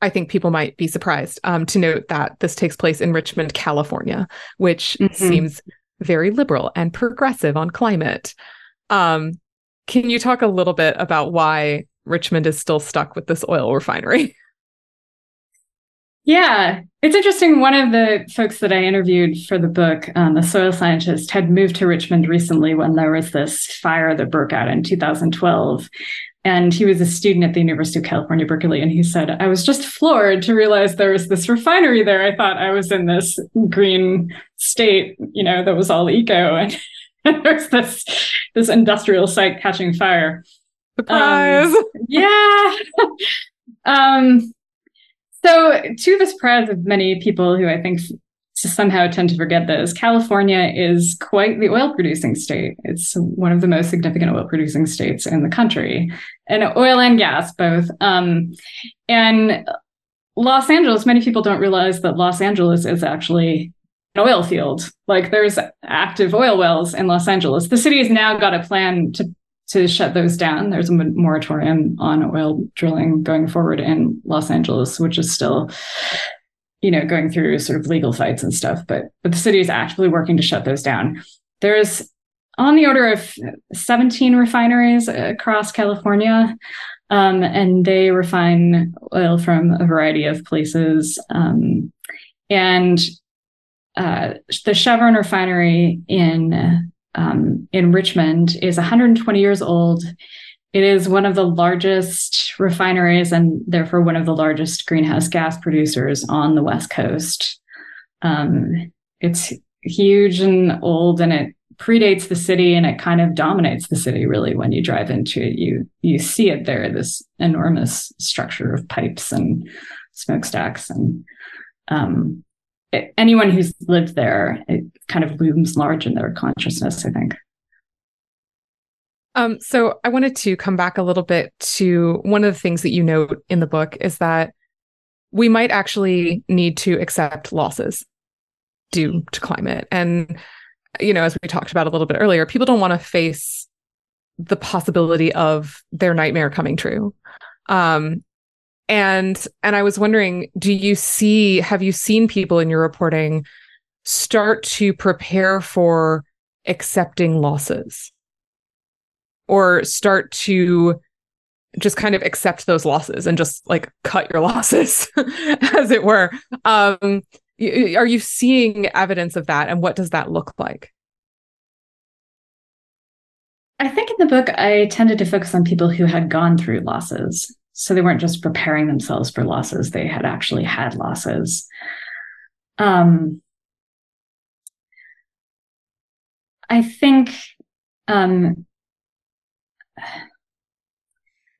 I think people might be surprised um, to note that this takes place in Richmond, California, which mm-hmm. seems very liberal and progressive on climate. Um, can you talk a little bit about why Richmond is still stuck with this oil refinery? Yeah, it's interesting. One of the folks that I interviewed for the book, um, soil scientist, had moved to Richmond recently when there was this fire that broke out in 2012. And he was a student at the University of California, Berkeley. And he said, I was just floored to realize there was this refinery there. I thought I was in this green state, you know, that was all eco. And there's this, this industrial site catching fire. Surprise. Um, yeah. um, so, to the surprise of many people who I think somehow tend to forget this, California is quite the oil producing state. It's one of the most significant oil producing states in the country, and oil and gas both. Um, and Los Angeles, many people don't realize that Los Angeles is actually an oil field. Like there's active oil wells in Los Angeles. The city has now got a plan to to shut those down. There's a moratorium on oil drilling going forward in Los Angeles, which is still, you know, going through sort of legal fights and stuff. But but the city is actively working to shut those down. There's on the order of 17 refineries across California. Um, and they refine oil from a variety of places. Um, and uh, the Chevron refinery in um, in Richmond is 120 years old. It is one of the largest refineries and therefore one of the largest greenhouse gas producers on the West Coast. Um, it's huge and old and it predates the city and it kind of dominates the city really when you drive into it you you see it there this enormous structure of pipes and smokestacks and um, anyone who's lived there, it kind of looms large in their consciousness, I think. Um, so I wanted to come back a little bit to one of the things that you note in the book is that we might actually need to accept losses due to climate. And, you know, as we talked about a little bit earlier, people don't want to face the possibility of their nightmare coming true. Um, and and i was wondering do you see have you seen people in your reporting start to prepare for accepting losses or start to just kind of accept those losses and just like cut your losses as it were um are you seeing evidence of that and what does that look like I think in the book, I tended to focus on people who had gone through losses. So they weren't just preparing themselves for losses, they had actually had losses. Um, I think um,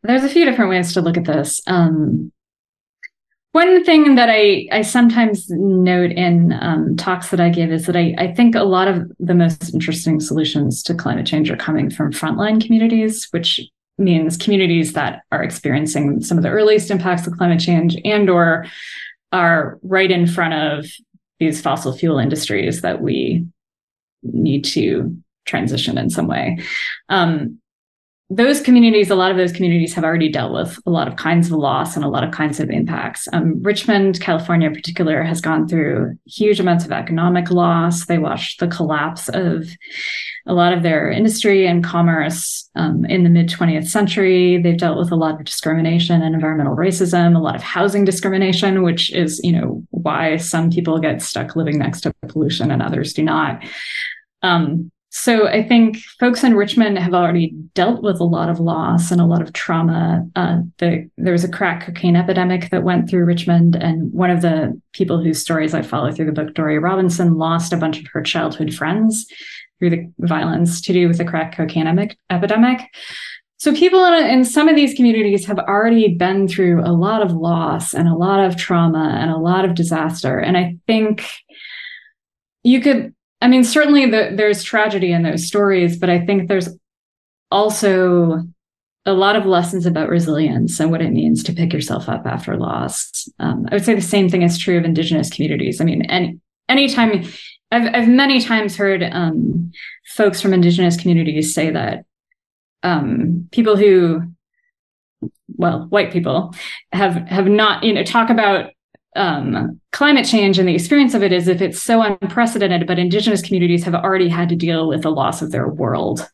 there's a few different ways to look at this. Um, one thing that I, I sometimes note in um, talks that I give is that I, I think a lot of the most interesting solutions to climate change are coming from frontline communities, which means communities that are experiencing some of the earliest impacts of climate change and or are right in front of these fossil fuel industries that we need to transition in some way. Um, those communities, a lot of those communities have already dealt with a lot of kinds of loss and a lot of kinds of impacts. Um, Richmond, California in particular, has gone through huge amounts of economic loss. They watched the collapse of a lot of their industry and commerce um, in the mid 20th century. They've dealt with a lot of discrimination and environmental racism, a lot of housing discrimination, which is, you know, why some people get stuck living next to pollution and others do not. Um, so I think folks in Richmond have already dealt with a lot of loss and a lot of trauma. Uh, the, there was a crack cocaine epidemic that went through Richmond, and one of the people whose stories I follow through the book, Doria Robinson, lost a bunch of her childhood friends through the violence to do with the crack cocaine epidemic. So people in, in, some of these communities have already been through a lot of loss and a lot of trauma and a lot of disaster. And I think you could, I mean, certainly the, there's tragedy in those stories, but I think there's also a lot of lessons about resilience and what it means to pick yourself up after loss. Um, I would say the same thing is true of Indigenous communities. I mean, any anytime I've I've many times heard um, folks from indigenous communities say that um, people who well, white people have have not, you know, talk about um, climate change and the experience of it is if it's so unprecedented, but indigenous communities have already had to deal with the loss of their world.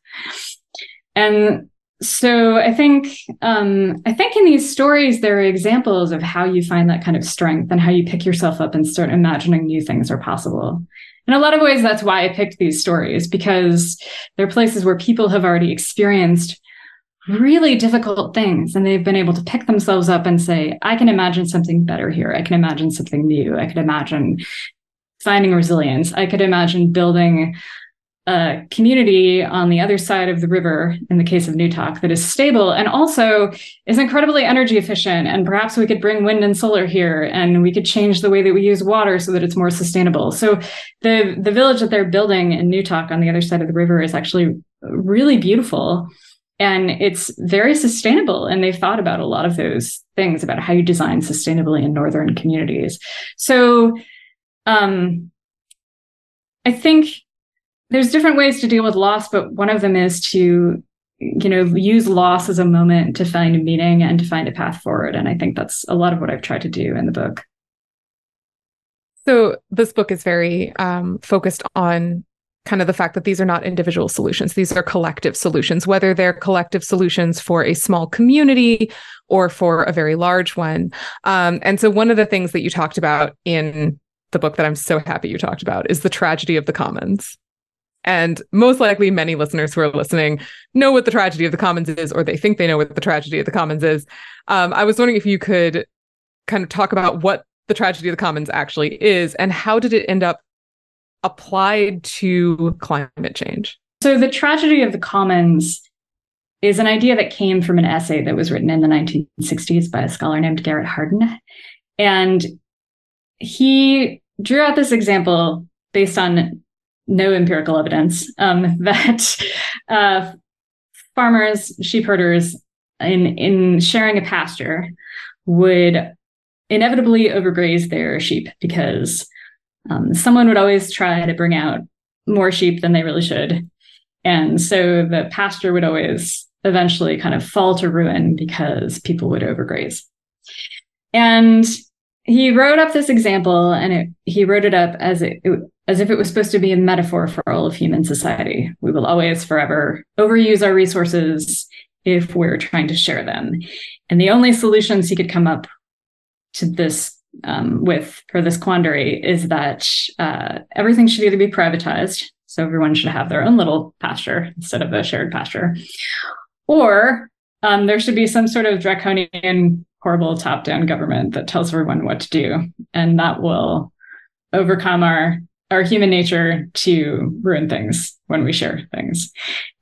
And so I think um, I think in these stories there are examples of how you find that kind of strength and how you pick yourself up and start imagining new things are possible. In a lot of ways, that's why I picked these stories because they're places where people have already experienced really difficult things and they've been able to pick themselves up and say, I can imagine something better here. I can imagine something new. I can imagine finding resilience. I could imagine building a community on the other side of the river, in the case of Newtok, that is stable and also is incredibly energy efficient. And perhaps we could bring wind and solar here, and we could change the way that we use water so that it's more sustainable. So the the village that they're building in Newtok on the other side of the river is actually really beautiful. And it's very sustainable. And they've thought about a lot of those things about how you design sustainably in northern communities. So um, I think there's different ways to deal with loss, but one of them is to, you know, use loss as a moment to find a meaning and to find a path forward. And I think that's a lot of what I've tried to do in the book. So this book is very um, focused on kind of the fact that these are not individual solutions. These are collective solutions, whether they're collective solutions for a small community or for a very large one. Um, and so one of the things that you talked about in the book that I'm so happy you talked about is the tragedy of the commons. And most likely, many listeners who are listening know what the tragedy of the commons is, or they think they know what the tragedy of the commons is. Um, I was wondering if you could kind of talk about what the tragedy of the commons actually is and how did it end up applied to climate change? So, the tragedy of the commons is an idea that came from an essay that was written in the 1960s by a scholar named Garrett Hardin. And he drew out this example based on no empirical evidence um, that uh, farmers, sheep herders, in in sharing a pasture, would inevitably overgraze their sheep because um, someone would always try to bring out more sheep than they really should, and so the pasture would always eventually kind of fall to ruin because people would overgraze. And he wrote up this example and it, he wrote it up as it, it, as if it was supposed to be a metaphor for all of human society. We will always forever overuse our resources if we're trying to share them. And the only solutions he could come up to this um, with for this quandary is that uh, everything should either be privatized, so everyone should have their own little pasture instead of a shared pasture, or um, there should be some sort of draconian horrible top down government that tells everyone what to do. And that will overcome our our human nature to ruin things when we share things.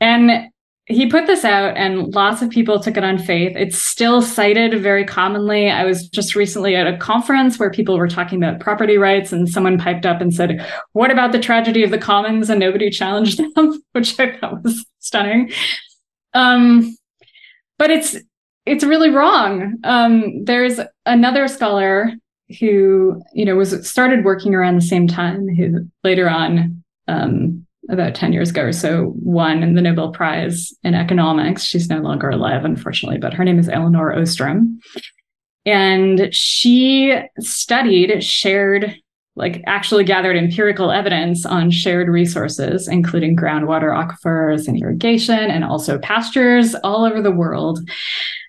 And he put this out and lots of people took it on faith. It's still cited very commonly. I was just recently at a conference where people were talking about property rights and someone piped up and said, What about the tragedy of the commons? And nobody challenged them, which I thought was stunning. Um, but it's it's really wrong. Um, there's another scholar who, you know, was started working around the same time, who later on, um, about 10 years ago or so, won the Nobel Prize in economics. She's no longer alive, unfortunately, but her name is Elinor Ostrom. And she studied shared like actually gathered empirical evidence on shared resources, including groundwater aquifers and irrigation, and also pastures all over the world.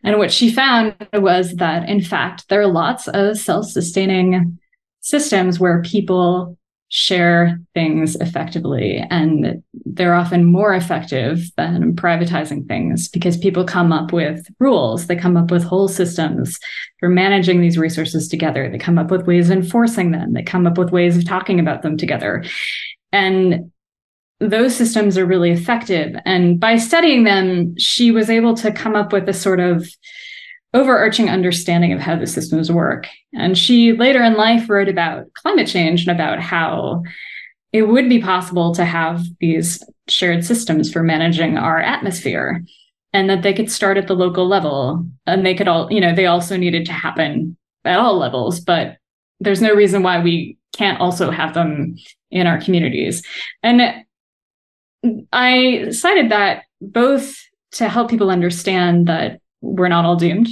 And what she found was that, in fact, there are lots of self sustaining systems where people share things effectively. And they're often more effective than privatizing things because people come up with rules, they come up with whole systems for managing these resources together, they come up with ways of enforcing them, they come up with ways of talking about them together. And those systems are really effective. And by studying them, she was able to come up with a sort of overarching understanding of how the systems work. And she later in life wrote about climate change and about how it would be possible to have these shared systems for managing our atmosphere and that they could start at the local level and they could all, you know, they also needed to happen at all levels, but there's no reason why we can't also have them in our communities. And I cited that both to help people understand that we're not all doomed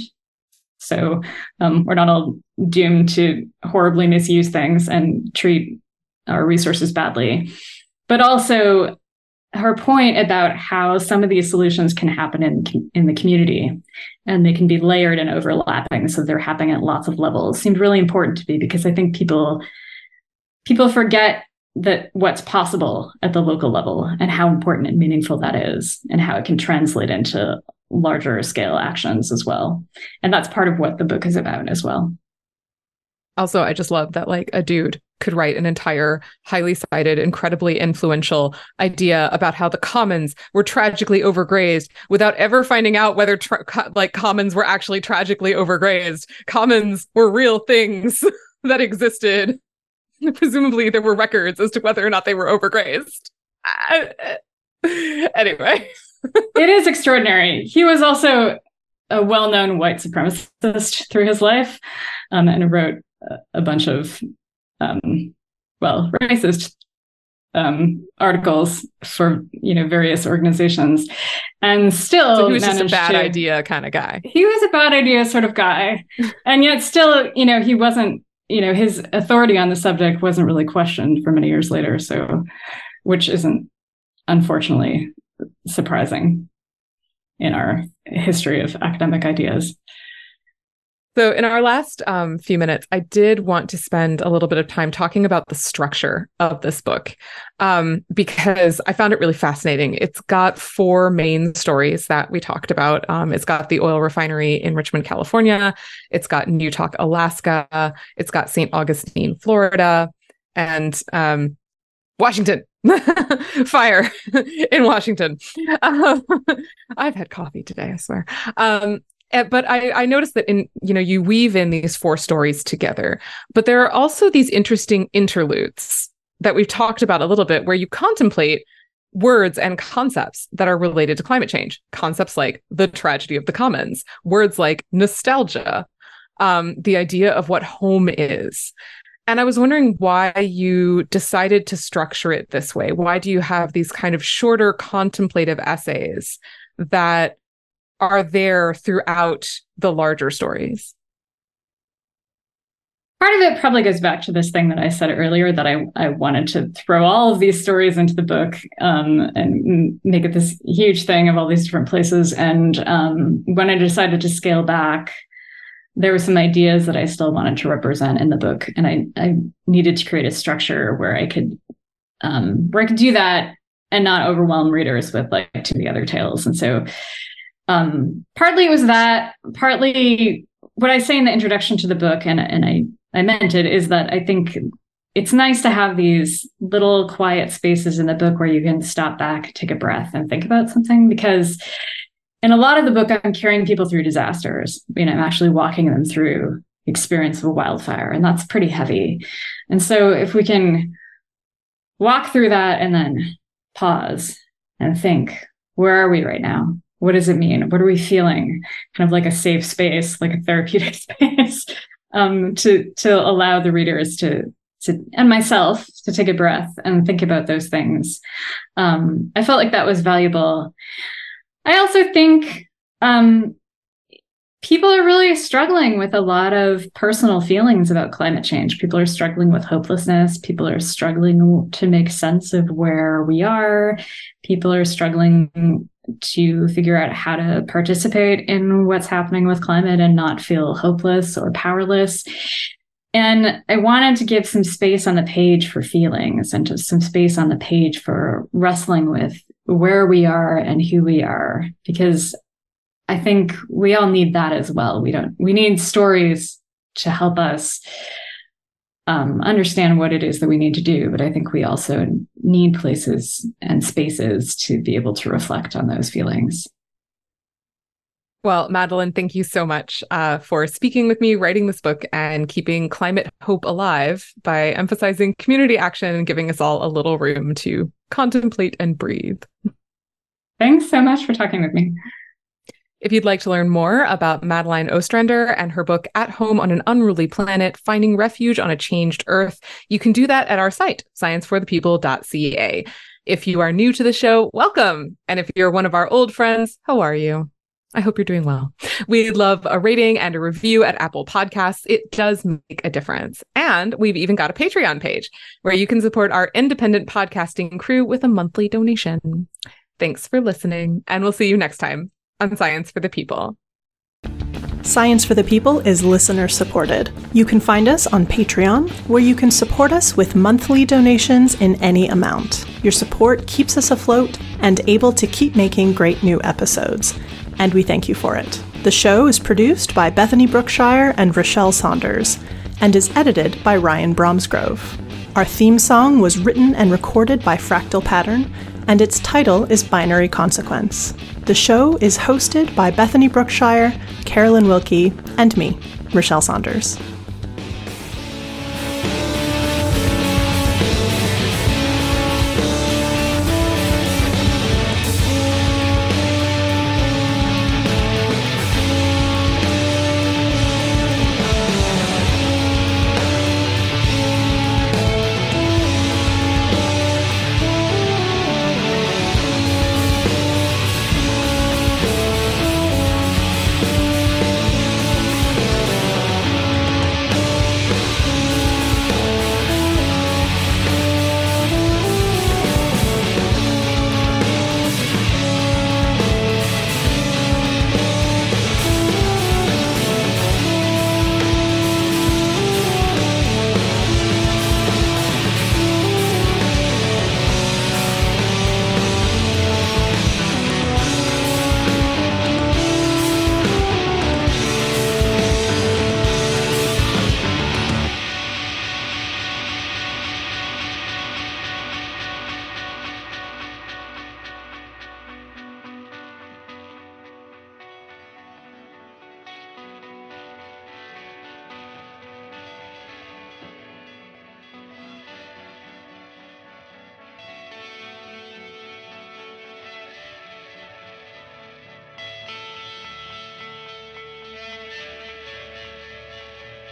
So um, we're not all doomed to horribly misuse things and treat our resources badly. But also, her point about how some of these solutions can happen in in the community and they can be layered and overlapping so they're happening at lots of levels seemed really important to me because i think people people forget that what's possible at the local level and how important and meaningful that is and how it can translate into larger scale actions as well. And that's part of what the book is about as well. Also i just love that like a dude could write an entire highly cited incredibly influential idea about how the commons were tragically overgrazed without ever finding out whether tra- like commons were actually tragically overgrazed. Commons were real things that existed presumably there were records as to whether or not they were overgrazed. Anyway. It is extraordinary. He was also a well-known white supremacist through his life um, and wrote a bunch of um, well racist um, articles for you know various organizations, and still so he was just a bad to, idea kind of guy. He was a bad idea sort of guy, and yet still you know he wasn't you know his authority on the subject wasn't really questioned for many years later. So, which isn't unfortunately surprising in our history of academic ideas. So, in our last um, few minutes, I did want to spend a little bit of time talking about the structure of this book um, because I found it really fascinating. It's got four main stories that we talked about. Um, it's got the oil refinery in Richmond, California, it's got Newtok, Alaska, it's got St. Augustine, Florida, and um, Washington. Fire in Washington. Um, I've had coffee today, I swear. Um, but I, I noticed that in you know you weave in these four stories together but there are also these interesting interludes that we've talked about a little bit where you contemplate words and concepts that are related to climate change. Concepts like the tragedy of the commons words like solastalgia um, the idea of what home is. And i was wondering why you decided to structure it this way. Why do you have these kind of shorter contemplative essays that are there throughout the larger stories? Part of it probably goes back to this thing that I said earlier that I, I wanted to throw all of these stories into the book um, and make it this huge thing of all these different places. And um, when I decided to scale back, there were some ideas that I still wanted to represent in the book, and I, I needed to create a structure where I could um, where I could do that and not overwhelm readers with like too many other tales. And so um, partly it was that, partly what I say in the introduction to the book, and and I I meant it, is that I think it's nice to have these little quiet spaces in the book where you can stop back, take a breath, and think about something. Because in a lot of the book, I'm carrying people through disasters. You know, I'm actually walking them through experience of a wildfire, and that's pretty heavy. And so if we can walk through that and then pause and think, where are we right now? What does it mean? What are we feeling? Kind of like a safe space, like a therapeutic space, um, to to allow the readers to to and myself to take a breath and think about those things. Um, I felt like that was valuable. I also think um, people are really struggling with a lot of personal feelings about climate change. People are struggling with hopelessness. People are struggling to make sense of where we are. People are struggling to figure out how to participate in what's happening with climate and not feel hopeless or powerless. And I wanted to give some space on the page for feelings and just some space on the page for wrestling with where we are and who we are, because I think we all need that as well. We don't, we need stories to help us um, understand what it is that we need to do. But I think we also need places and spaces to be able to reflect on those feelings. Well, Madeline, thank you so much uh, for speaking with me, writing this book, and keeping climate hope alive by emphasizing community action and giving us all a little room to contemplate and breathe. Thanks so much for talking with me. If you'd like to learn more about Madeline Ostrander and her book At Home on an Unruly Planet Finding Refuge on a Changed Earth, you can do that at our site, scienceforthepeople.ca. If you are new to the show, welcome. And if you're one of our old friends, how are you? I hope you're doing well. We'd love a rating and a review at Apple Podcasts. It does make a difference. And we've even got a Patreon page where you can support our independent podcasting crew with a monthly donation. Thanks for listening, and we'll see you next time on Science for the People. Science for the People is listener supported. You can find us on Patreon, where you can support us with monthly donations in any amount. Your support keeps us afloat and able to keep making great new episodes and we thank you for it. The show is produced by Bethany Brookshire and Rochelle Saunders, and is edited by Ryan Bromsgrove. Our theme song was written and recorded by Fractal Pattern, and its title is Binary Consequence. The show is hosted by Bethany Brookshire, Carolyn Wilkie, and me, Rochelle Saunders.